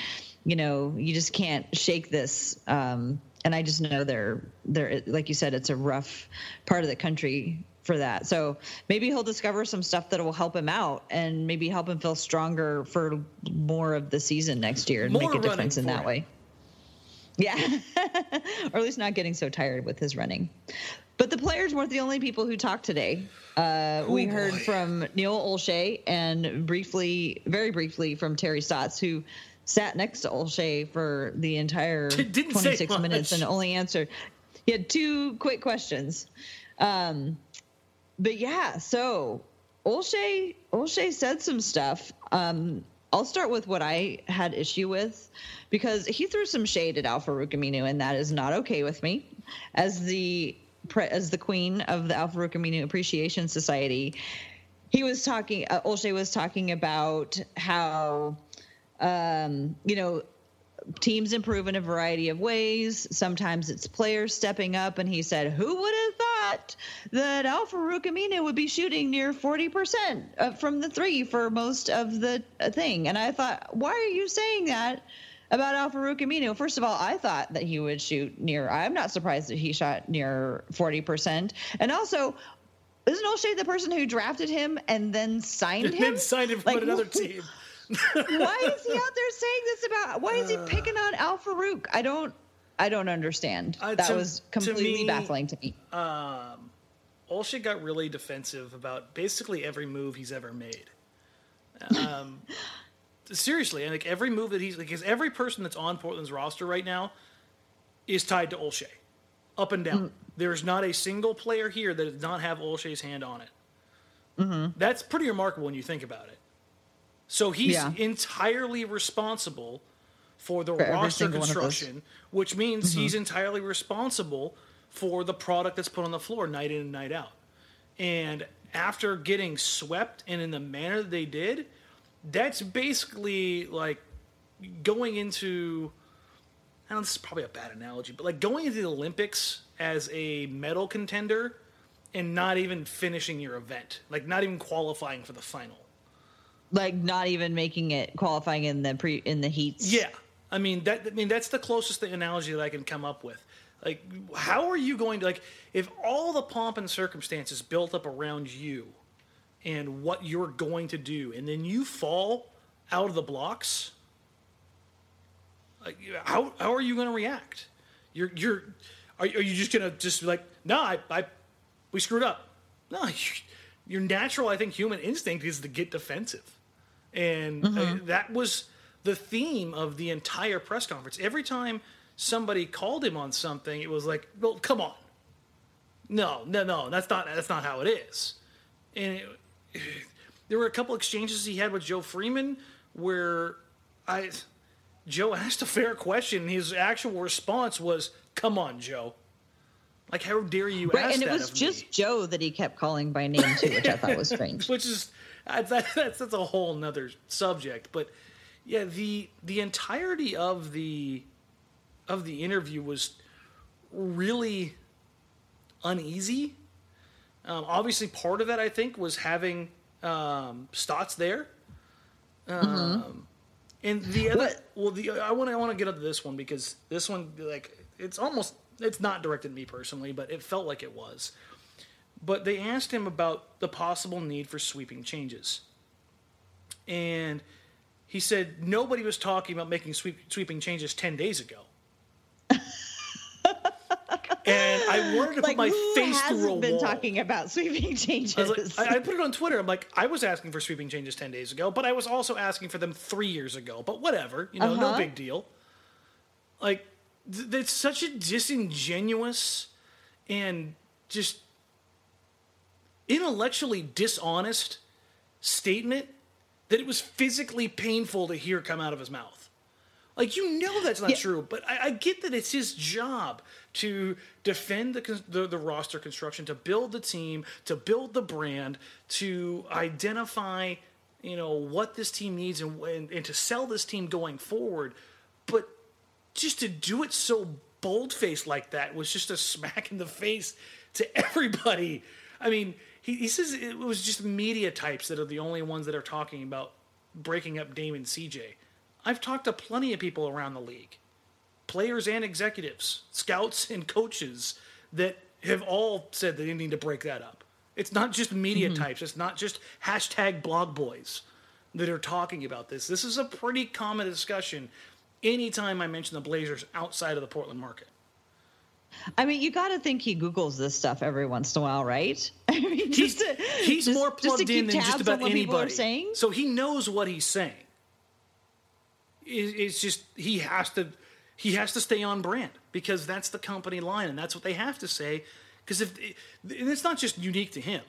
you know you just can't shake this. Um, and I just know they're they're like you said, it's a rough part of the country for that. So maybe he'll discover some stuff that will help him out and maybe help him feel stronger for more of the season next year and more make a difference in that him. way. Yeah. [LAUGHS] or at least not getting so tired with his running. But the players weren't the only people who talked today. Uh, oh, we heard from Neil Olshey and briefly, very briefly, from Terry Stotts, who sat next to Olshey for the entire 26 minutes and only answered. He had two quick questions. Um, but yeah, so Olshey Olshey said some stuff. Um, I'll start with what I had issue with because he threw some shade at Al-Farouq and that is not okay with me. As the as the queen of the Al-Farouq Appreciation Society, he was talking. Uh, Olshey was talking about how um, you know teams improve in a variety of ways. Sometimes it's players stepping up, and he said, "Who would have thought?" that Al Farouq Aminu would be shooting near 40% from the three for most of the uh, thing. And I thought, why are you saying that about Al Farouq Aminu? First of all, I thought that he would shoot near, I'm not surprised that he shot near 40%. And also, isn't Olshey the person who drafted him and then signed him? then signed him from like, another team. Why is he out there saying this about? Why is he picking on Al Farouq? I don't. I don't understand. Uh, that to, was completely me, baffling to me. Um, Olshey got really defensive about basically every move he's ever made. Um, [LAUGHS] seriously, and like every move that he's like, because every person that's on Portland's roster right now is tied to Olshey, up and down. Mm. There's not a single player here that does not have Olshey's hand on it. Mm-hmm. That's pretty remarkable when you think about it. So he's yeah. entirely responsible for the for roster construction, which means mm-hmm. he's entirely responsible for the product that's put on the floor night in and night out. And after getting swept and in the manner that they did, that's basically like going into I don't know this is probably a bad analogy, but like going into the Olympics as a medal contender and not even finishing your event, like not even qualifying for the final like not even making it qualifying in the pre in the heats. Yeah, I mean that. I mean that's the closest analogy that I can come up with. Like, how are you going to like if all the pomp and circumstances built up around you and what you're going to do, and then you fall out of the blocks? Like, how how are you going to react? You're you're are, are you just going to just be like, no, I, I we screwed up. No, [LAUGHS] your natural, I think, human instinct is to get defensive. And mm-hmm. uh, that was the theme of the entire press conference. Every time somebody called him on something, it was like, "Well, come on, no, no, no, that's not that's not how it is." And it, [SIGHS] there were a couple exchanges he had with Joe Freeman where I Joe [LAUGHS] asked a fair question. His actual response was, "Come on, Joe." Like, how dare you right, and it was just me? Joe that he kept calling by name too, which I thought was [LAUGHS] strange. which is [LAUGHS] that, that's that's a whole nother subject. But yeah, the the entirety of the of the interview was really uneasy. Um, obviously, part of that I think was having um, Stotts there. Um, mm-hmm. And the other, well, the I want I want to get into this one because this one like it's almost it's not directed at me personally, but it felt like it was but they asked him about the possible need for sweeping changes. And he said nobody was talking about making sweep, sweeping changes 10 days ago. [LAUGHS] and I wanted to like, put my face through a wall. been talking about sweeping [LAUGHS] changes? I, like, I, I, put it on Twitter. I'm like, I was asking for sweeping changes 10 days ago, but I was also asking for them three years ago. But whatever, you know, uh-huh. no big deal. Like, th- it's such a disingenuous and just intellectually dishonest statement that it was physically painful to hear come out of his mouth. Like you know that's not yeah. true, but I, I, get that it's his job to defend the, the, the roster construction, to build the team, to build the brand, to identify you know what this team needs and, and and to sell this team going forward. But just to do it so bold faced like that was just a [LAUGHS] smack in the face to everybody. I mean, he, he says it was just media types that are the only ones that are talking about breaking up Dame and CJ. I've talked to plenty of people around the league, players and executives, scouts and coaches that have all said they need to break that up. It's not just media mm-hmm. types. It's not just hashtag blog boys that are talking about this. This is a pretty common discussion anytime I mention the Blazers outside of the Portland market. I mean, you got to think he Googles this stuff every once in a while, right? [LAUGHS] I mean, he's, to, he's just, more plugged in than just about anybody. Saying. So he knows what he's saying. It's just he has to he has to stay on brand because that's the company line and that's what they have to say. Because if and it's not just unique to him.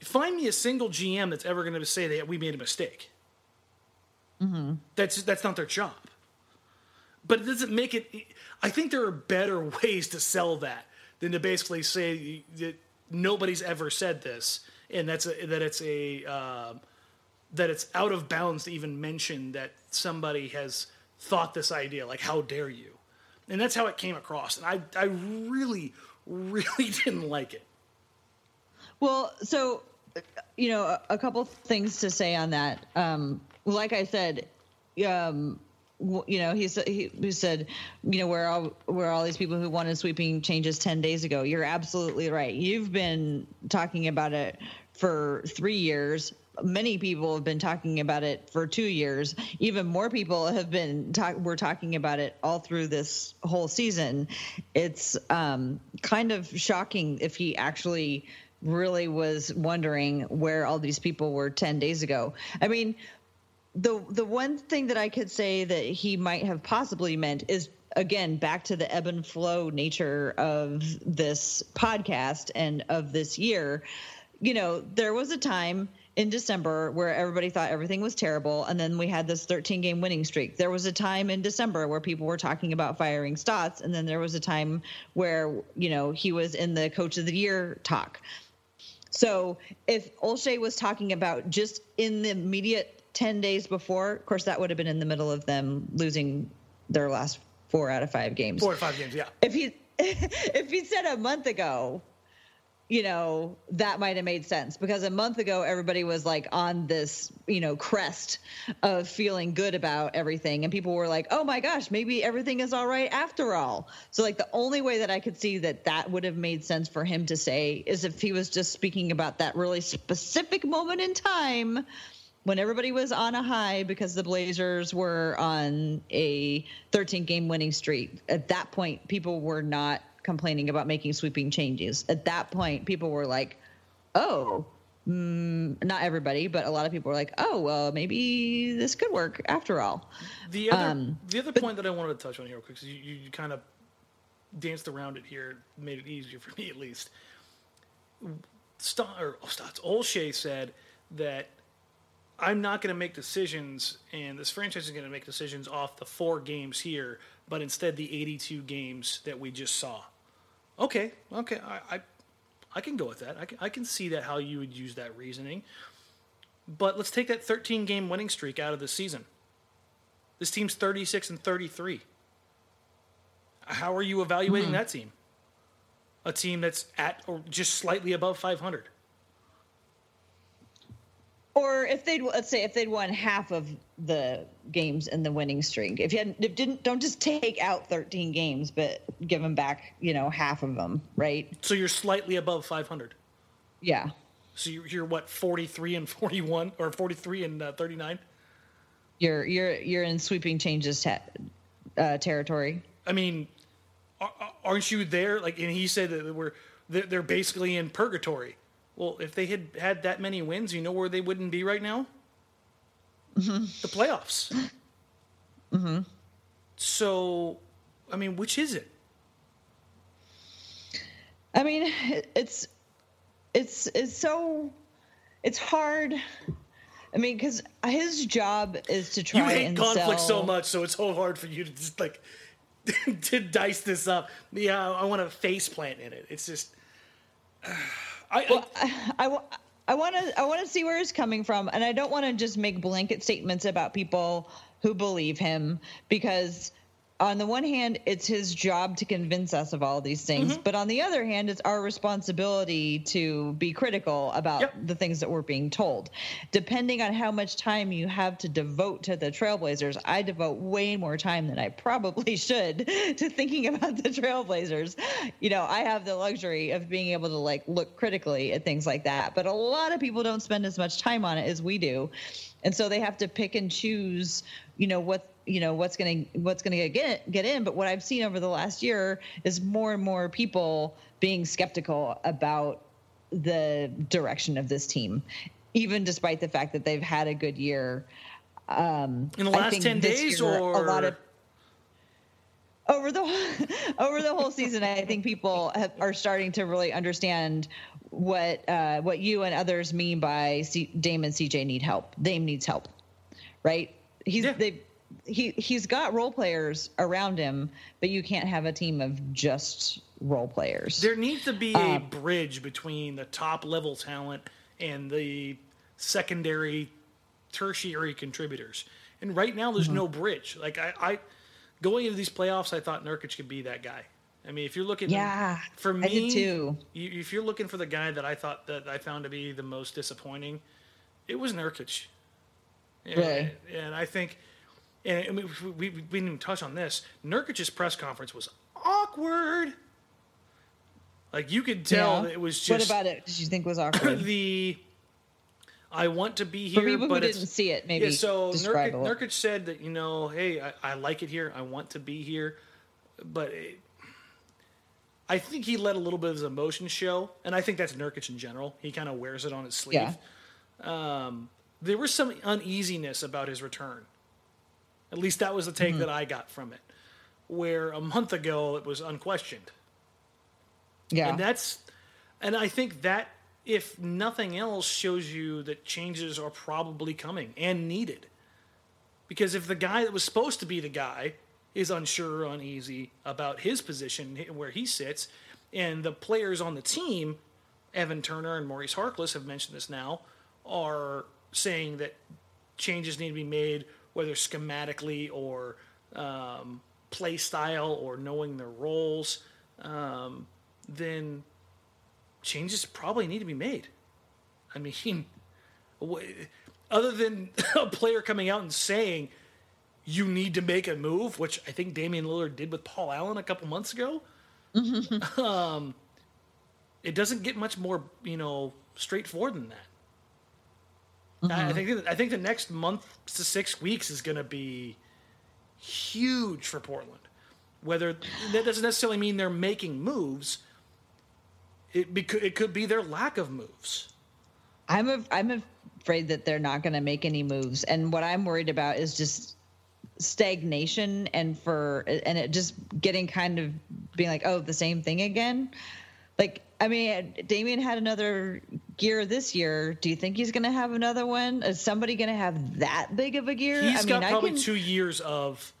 Find me a single GM that's ever going to say that we made a mistake. Mm-hmm. That's that's not their job. But it doesn't make it I think there are better [LAUGHS] ways to sell that than to basically say that nobody's ever said this, and that's a, that it's a uh, that it's out of bounds to even mention that somebody has thought this idea. Like, how dare you? And that's how it came across. And I I really [LAUGHS] really didn't like it. Well, so you know, a, a couple things to say on that. Um, like I said, um, you know, he said he, said, you know, where all where all these people who wanted sweeping changes ten days ago. You're absolutely right. You've been talking about it for three years. Many people have been talking about it for two years. Even more people have been talk. We're talking about it all through this whole season. It's um, kind of shocking if he actually really was wondering where all these people were 10 days ago. I mean, the the one thing that I could say that he might have possibly meant is again back to the ebb and flow nature of this podcast and of this year. You know, there was a time in December where everybody thought everything was terrible, and then we had this 13 game winning streak. There was a time in December where people were talking about firing Stotts, and then there was a time where you know he was in the coach of the year talk. So if Olshey was talking about just in the immediate 10 days before, of course, that would have been in the middle of them losing their last four out of five games. Four or five games, yeah. If he [LAUGHS] if he said a month ago, you know, that might have made sense because a month ago everybody was like on this, you know, crest of feeling good about everything. And people were like, oh my gosh, maybe everything is all right after all. So, like, the only way that I could see that that would have made sense for him to say is if he was just speaking about that really specific moment in time when everybody was on a high because the Blazers were on a 13 game winning streak. At that point, people were not complaining about making sweeping changes. At that point, people were like, oh, mm, not everybody, but a lot of people were like, oh, well, maybe this could work after all. The other, um, the other but, point that I wanted to touch on here, real quick, because you, you kind of danced around it here, made it easier for me at least. Stott, or oh, Stotts, Olshey said that I'm not going to make decisions, and this franchise is going to make decisions off the four games here, but instead the 82 games that we just saw. Okay, okay, I, I, I can go with that. I can, I can see that how you would use that reasoning. But let's take that 13 game winning streak out of the season. This team's 36 and 33. How are you evaluating mm-hmm. that team? A team that's at or just slightly above 500. Or if they'd let's say if they'd won half of the games in the winning streak, if you had, if didn't don't just take out 13 games, but give them back, you know, half of them, right? So you're slightly above 500. Yeah. So you're, you're what 43 and 41 or 43 and uh, 39. You're you're you're in sweeping changes te- uh, territory. I mean, aren't you there? Like, and he said that we're they're basically in purgatory. Well, if they had had that many wins, you know where they wouldn't be right now? Mm-hmm. The playoffs. Mm-hmm. So, I mean, which is it? I mean, it's it's it's so it's hard. I mean, because his job is to try. You hate and conflict sell... so much, so it's so hard for you to just like [LAUGHS] to dice this up. Yeah, I want to face plant in it. It's just. [SIGHS] I, I, I, I want to I want to see where he's coming from, and I don't want to just make blanket statements about people who believe him because on the one hand, it's his job to convince us of all these things, mm-hmm. but on the other hand, it's our responsibility to be critical about yep. the things that we're being told. Depending on how much time you have to devote to the Trailblazers, I devote way more time than I probably [LAUGHS] should to thinking about the Trailblazers. You know, I have the luxury of being able to like look critically at things like that, but a lot of people don't spend as much time on it as we do. And so they have to pick and choose, you know, what you know what's going to what's going to get get in but what i've seen over the last year is more and more people being skeptical about the direction of this team even despite the fact that they've had a good year um in the last 10 days or a lot of over the [LAUGHS] over the whole season i think people have, are starting to really understand what uh, what you and others mean by C- Dame and CJ need help. Dame needs help, right? He's yeah. they he he's got role players around him, but you can't have a team of just role players. There needs to be a um, bridge between the top level talent and the secondary, tertiary contributors. And right now, there's mm-hmm. no bridge. Like I, I, going into these playoffs, I thought Nurkic could be that guy. I mean, if you're looking, Yeah, for me too. you- if you're looking for the guy that I thought that I found to be the most disappointing, it was Nurkic. Really? And, and I think, and we, we, we didn't even touch on this. Nurkic's press conference was awkward. Like you could tell Yeah. that it was just. what about it? Did you think was awkward? [CLEARS THROAT] the I want to be here, For people who didn't see it, maybe yeah. So Nurkic. Nurkic said that you know, hey, I, I like it here. I want to be here, but it, I think he let a little bit of his emotion show, and I think that's Nurkic in general. He kind of wears it on his sleeve. Yeah. Um, there was some uneasiness about his return. At least that was the take Mm-hmm. that I got from it. Where a month ago it was unquestioned. Yeah. And that's, and I think that, if nothing else, shows you that changes are probably coming and needed. Because if the guy that was supposed to be the guy is unsure, uneasy about his position, where he sits, and the players on the team, Evan Turner and Maurice Harkless have mentioned this now, are saying that changes need to be made, whether schematically or um, play style or knowing their roles, um, then changes probably need to be made. I mean, [LAUGHS] other than [LAUGHS] a player coming out and saying you need to make a move, which I think Damian Lillard did with Paul Allen a couple months ago. [LAUGHS] um, it doesn't get much more, you know, straightforward than that. I, I mm-hmm. think I think the next month to six weeks is going to be huge for Portland. Whether that doesn't necessarily mean they're making moves, it it could be their lack of moves. I'm a, I'm afraid that they're not going to make any moves, and what I'm worried about is just stagnation and for and it just getting kind of being like oh the same thing again. Like I mean, Damian had another gear this year. Do you think he's going to have another one? Is somebody going to have that big of a gear? He's I mean, got probably I can, two years of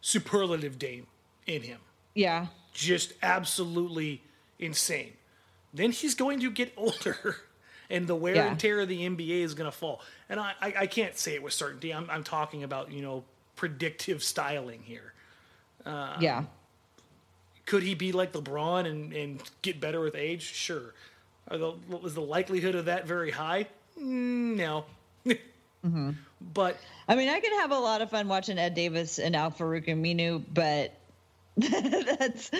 superlative Dame in him. Yeah, just absolutely insane. Then he's going to get older, [LAUGHS] and the wear Yeah. and tear of the NBA is going to fall. And I, I, I can't say it with certainty. I'm, I'm talking about you know predictive styling here. yeah. Could he be like LeBron and, and get better with age? Sure. Are the, was the likelihood of that very high? Mm, No. [LAUGHS] But I mean, I could have a lot of fun watching Ed Davis and Al Farouq Aminu, but [LAUGHS] that's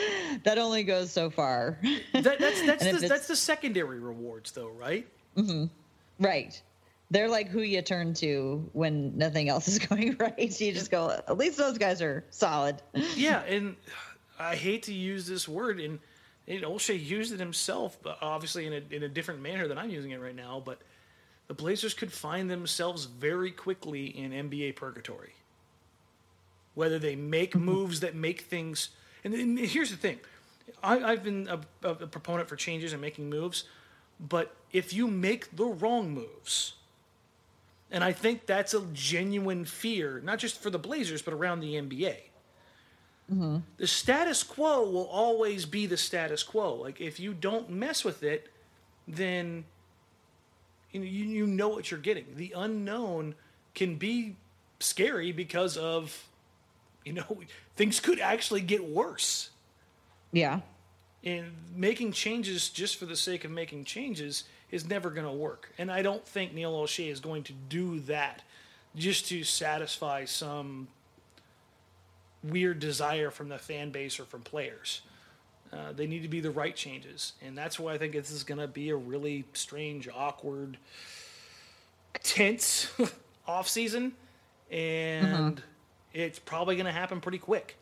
that only goes so far. that, that's that's [LAUGHS] the, that's the secondary rewards, though, right? right. They're like who you turn to when nothing else is going right. You just go, at least those guys are solid. Yeah, and I hate to use this word, and, and Olshey used it himself, but obviously in a, in a different manner than I'm using it right now. But the Blazers could find themselves very quickly in NBA purgatory. Whether they make mm-hmm. moves that make things, and, and here's the thing, I, I've been a, a proponent for changes and making moves, but if you make the wrong moves, and I think that's a genuine fear, not just for the Blazers, but around the NBA Mm-hmm. the status quo will always be the status quo. Like if you don't mess with it, then you know, you, you know what you're getting. The unknown can be scary because of you know [LAUGHS] things could actually get worse. Yeah. And making changes just for the sake of making changes is never going to work. And I don't think Neil Olshey is going to do that just to satisfy some weird desire from the fan base or from players. Uh, they need to be the right changes. And that's why I think this is going to be a really strange, awkward, tense [LAUGHS] off season, And it's probably going to happen pretty quick.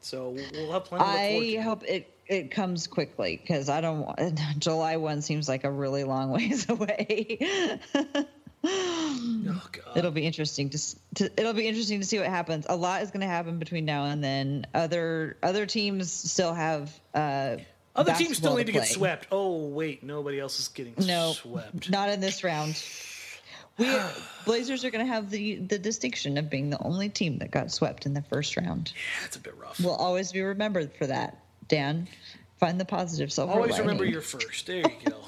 So we'll have plenty to look forward I to. hope it it comes quickly because I don't want [LAUGHS] July one seems like a really long ways [LAUGHS] away. Oh, God. it'll be interesting to, to it'll be interesting to see what happens. A lot is going to happen between now and then. Other other teams still have uh Other teams still need to get swept. Oh wait, nobody else is getting No, swept. not in this round. We [SIGHS] Blazers are going to have the the distinction of being the only team that got swept in the first round. Yeah, that's a bit rough. We'll always be remembered for that. Dan, find the positive silver Always remember your first. There you go.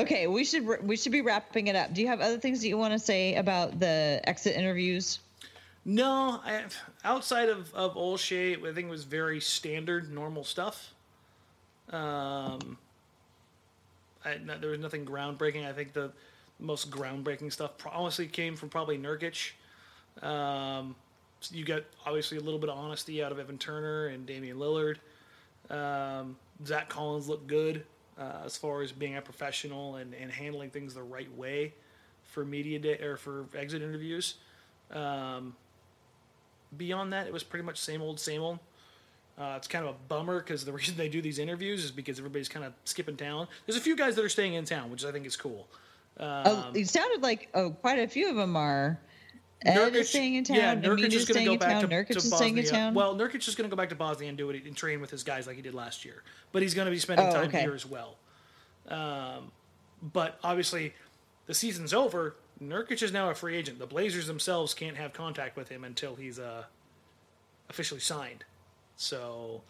Okay, we should we should be wrapping it up. Do you have other things that you want to say about the exit interviews? No, I, outside of of Olshey, I think it was very standard, normal stuff. Um, I, no, there was nothing groundbreaking. I think the most groundbreaking stuff honestly came from probably Nurkic. Um, so you got obviously a little bit of honesty out of Evan Turner and Damian Lillard. Um, Zach Collins looked good uh, as far as being a professional and, and handling things the right way for media day or for exit interviews. Um, beyond that, it was pretty much same old, same old. Uh, it's kind of a bummer because the [LAUGHS] reason they do these interviews is because everybody's kind of skipping town. There's a few guys that are staying in town, which I think is cool. Um, oh, it sounded like oh, quite a few of them are. Nurkic- is staying in town. Yeah, Nurkic is going staying to go back to, Nurkic is Bosnia. staying in town. Well, Nurkic is going to go back to Bosnia and do it and train with his guys like he did last year. But he's going to be spending Oh, time okay. here as well. Um, but obviously, the season's over. Nurkic is now a free agent. The Blazers themselves can't have contact with him until he's uh, officially signed. So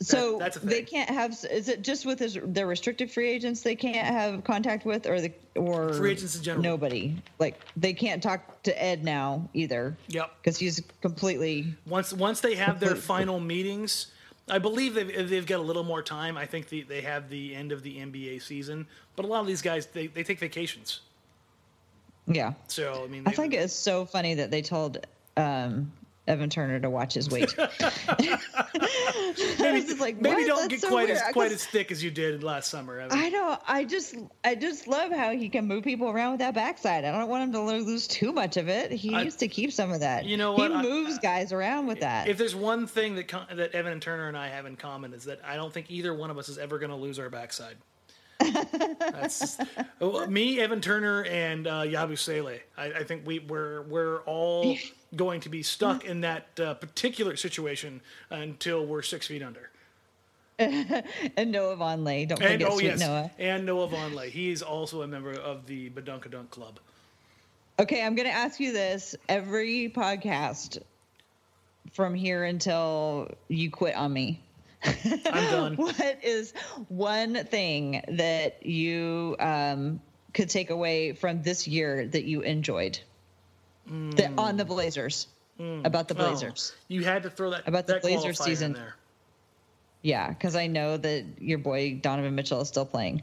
so that's a they can't have. Is it just with his, their restricted free agents they can't have contact with, or the or Free agents in general. Nobody like they can't talk to Ed now either. Yep. because he's completely. once once they have their final meetings, I believe they've, they've got a little more time. I think the, they have the end of the NBA season, but a lot of these guys they, they take vacations. Yeah, So I mean, I think it's so funny that they told um, Evan Turner to watch his weight. maybe, [LAUGHS] like, maybe don't That's get so quite weird. as quite as thick as you did last summer. I mean, I know. I just, I just love how he can move people around with that backside. I don't want him to lose too much of it. He I- needs to keep some of that. You know what? He I- moves guys around with that. if there's one thing that that Evan and Turner and I have in common is that I don't think either one of us is ever going to lose our backside. That's oh, me, Evan Turner, and uh, Yabusele. I, I think we we're we're all going to be stuck in that uh, particular situation until we're six feet under. [LAUGHS] and Noah Vonleh. Don't And forget oh Sweet yes, Noah. and Noah Vonleh. He's also a member of the Badunkadunk Club. Okay, I'm going to ask you this every podcast from here until you quit on me. I'm [LAUGHS] done. What is one thing that you um, could take away from this year that you enjoyed that, on the Blazers? About the Oh, Blazers. you had to throw that About the that Blazer qualifier season. there. Yeah, because I know that your boy Donovan Mitchell is still playing.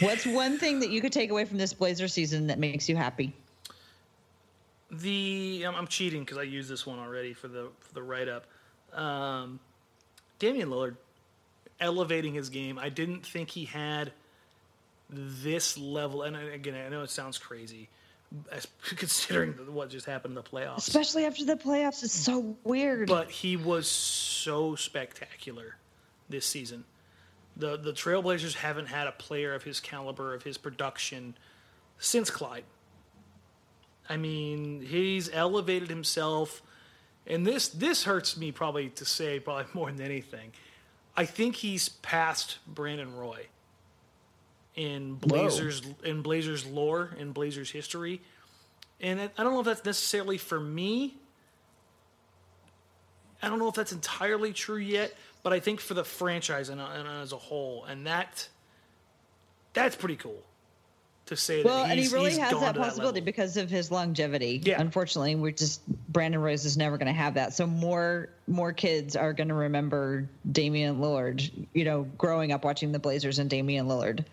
What's one thing that you could take away from this Blazer season that makes you happy? The I'm, I'm cheating because I used this one already for the for the write up. Um, Damian Lillard elevating his game. I didn't think he had this level. And again, I know it sounds crazy, [LAUGHS] considering what just happened in the playoffs. Especially after the playoffs, it's so weird. But he was so spectacular this season. The the Trailblazers haven't had a player of his caliber, of his production, since Clyde. I mean, he's elevated himself, and this this hurts me probably to say probably [LAUGHS] more than anything. I think he's past Brandon Roy in Blazers in Blazers lore in Blazers history, and I don't know if that's necessarily for me. I don't know if that's entirely true yet, but I think for the franchise and, and as a whole, and that that's pretty cool to say well, that and he really has that possibility level. because of his longevity. Yeah. Unfortunately, we're just Brandon Roy's is never going to have that. So more more kids are going to remember Damian Lillard. You know, growing up watching the Blazers and Damian Lillard.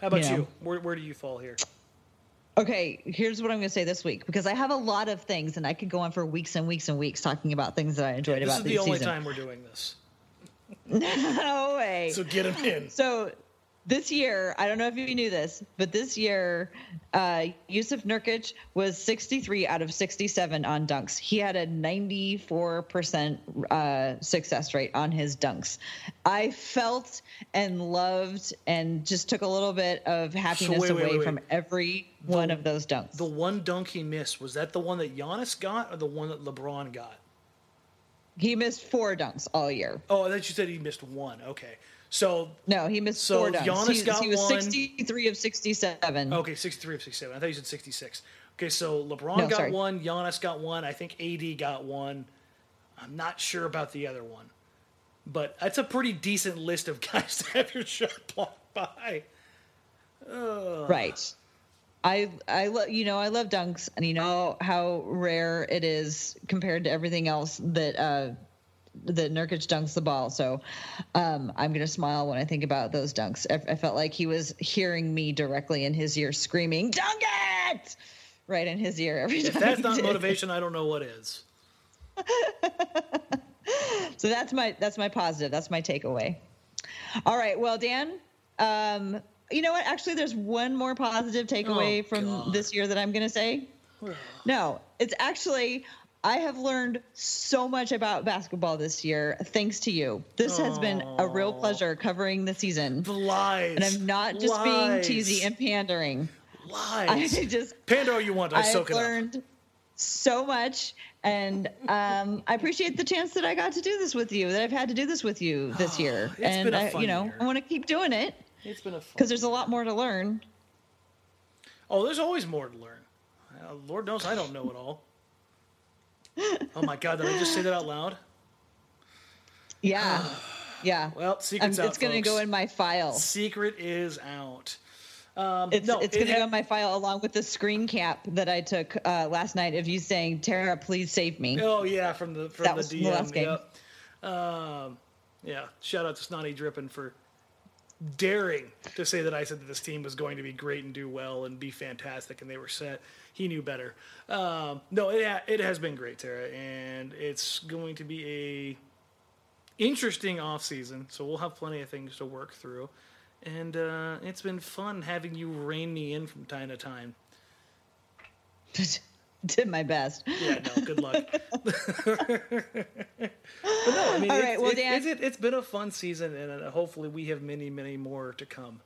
How about you know. you? Where, where do you fall here? Okay, here's what I'm going to say this week because I have a lot of things, and I could go on for weeks and weeks and weeks talking about things that I enjoyed This about is this is the only season. time we're doing this, [LAUGHS] no way. so get him in. So this year, I don't know if you knew this, but this year, uh, Jusuf Nurkic was 63 out of 67 on dunks. He had a 94% uh, success rate on his dunks. I felt and loved and just took a little bit of happiness wait, wait, away wait, wait. from every one of those dunks. The one dunk he missed was that the one that Giannis got, or the one that LeBron got? he missed four dunks all year. Oh, I thought you said he missed one. Okay, so No, he missed So four dunks. Giannis he, got he was one. 63 of 67. okay, sixty-three of sixty-seven. I thought you said sixty-six. Okay, so LeBron No, got sorry. one, Giannis got one. I think AD got one. I'm not sure about the other one, but that's a pretty decent list of [LAUGHS] guys to have your shot blocked by. Right. I I love you know I love dunks and you know how rare it is compared to everything else that uh that Nurkic dunks the ball. So um, I'm gonna smile when I think about those dunks. I, I, felt like he was hearing me directly in his ear, screaming "Dunk it!" right in his ear every time. If that's not motivation, I don't know what is. [LAUGHS] so that's my that's my positive. That's my takeaway. All right. Well, Dan. Um, you know what? Actually, there's one more positive takeaway oh, from God. this year that I'm going to say. no, it's actually I have learned so much about basketball this year thanks to you. This has been a real pleasure covering the season. The lies. And I'm not just lies. being cheesy and pandering. Lies. I [LAUGHS] just pander you want. I I've soak it learned so much, and um, I appreciate the chance that I got to do this with you. That I've had to do this with you this [SIGHS] year, and I, you know, year. I want to keep doing it. It's been a fun because there's a lot more to learn. Oh, there's always more to learn. Uh, Lord knows I don't know it all. Oh my God! Did I just say that out loud? Yeah. [SIGHS] yeah. Well, secret's um, It's going to go in my file. Secret is out. Um, it's no, it's it going to go in my file along with the screen cap that I took uh, last night of you saying, "Tara, please save me." Oh yeah, from the from that the was DM. The last game. Yep. Um, yeah. Shout out to Snotty Drippin for daring to say that I said that this team was going to be great and do well and be fantastic, and they were set. He knew better. Um, no, it it has been great, Tara, and it's going to be a interesting off season. So we'll have plenty of things to work through, and uh, it's been fun having you rein me in from time to time. [LAUGHS] Did my best. Yeah, no, good luck. [LAUGHS] but no, I mean, All right, well, it, Dan, it, has been a fun season, and uh, hopefully we have many, many more to come.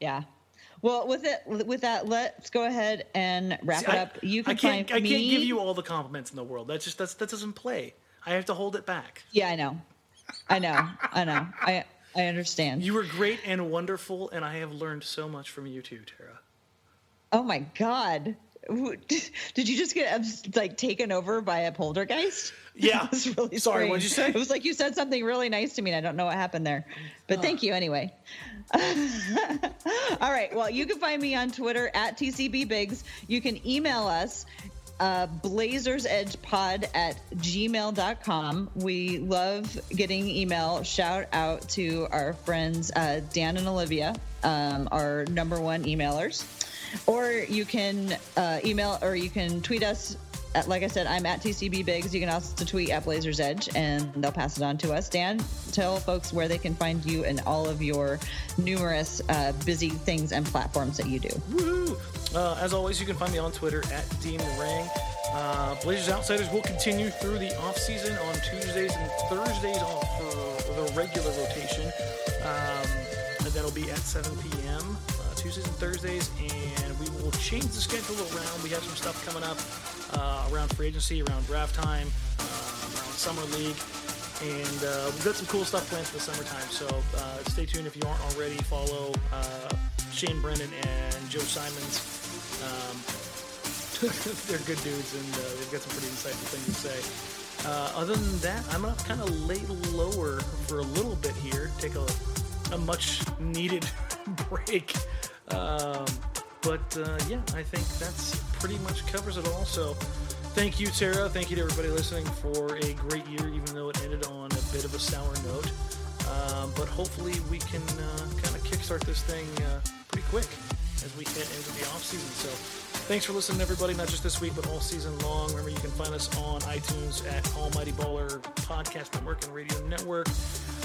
Yeah. Well, with it, with that, let's go ahead and wrap See, it up. You can I can't, find I me... can't give you all the compliments in the world. That's just that's that doesn't play. I have to hold it back. Yeah, I know. I know. I know. I I understand. You were great and wonderful, and I have learned so much from you too, Tara. Oh my God. [LAUGHS] Did you just get like taken over by a poltergeist? [LAUGHS] Yeah. was really Sorry, what did you say? It was like you said something really nice to me, and I don't know what happened there. But uh. thank you anyway. [LAUGHS] All right. Well, you can find me on Twitter at TCB Biggs. You can email us uh, blazers edge pod at gmail.com we love getting email shout out to our friends uh, dan and olivia um, our number one emailers or you can uh, email or you can tweet us. At, like I said, I'm at TCB Biggs. You can also tweet at Blazers Edge, and they'll pass it on to us. Dan, tell folks where they can find you and all of your numerous uh, busy things and platforms that you do. Uh, as always, you can find me on Twitter at Dan Marang. Uh, Blazers Outsiders will continue through the off season on Tuesdays and Thursdays off for the regular rotation. Um, and that'll be at 7 p.m. Uh, Tuesdays and Thursdays, and we'll change the schedule around. We have some stuff coming up uh, around free agency, around draft time, uh, around summer league, and uh, we've got some cool stuff planned for the summertime. So uh, stay tuned if you aren't already. Follow uh, Shane Brennan and Joe Simons. Um, [LAUGHS] they're good dudes, and uh, they've got some pretty insightful things to say. other than that, I'm gonna kind of lay lower for a little bit here. Take a, a much needed [LAUGHS] break. Um, but uh, yeah, I think that's pretty much covers it all. So thank you, Tara. Thank you to everybody listening for a great year, even though it ended on a bit of a sour note. Uh, but hopefully we can uh, kind of kickstart this thing uh, pretty quick as we head into the off season. So thanks for listening, everybody, not just this week, but all season long. Remember, you can find us on iTunes at Almighty Baller Podcast Network and Radio Network,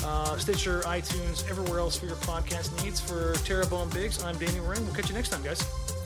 uh, Stitcher, iTunes, everywhere else for your podcast needs. For Tara Bone Biggs, I'm Dan Marang. We'll catch you next time, guys.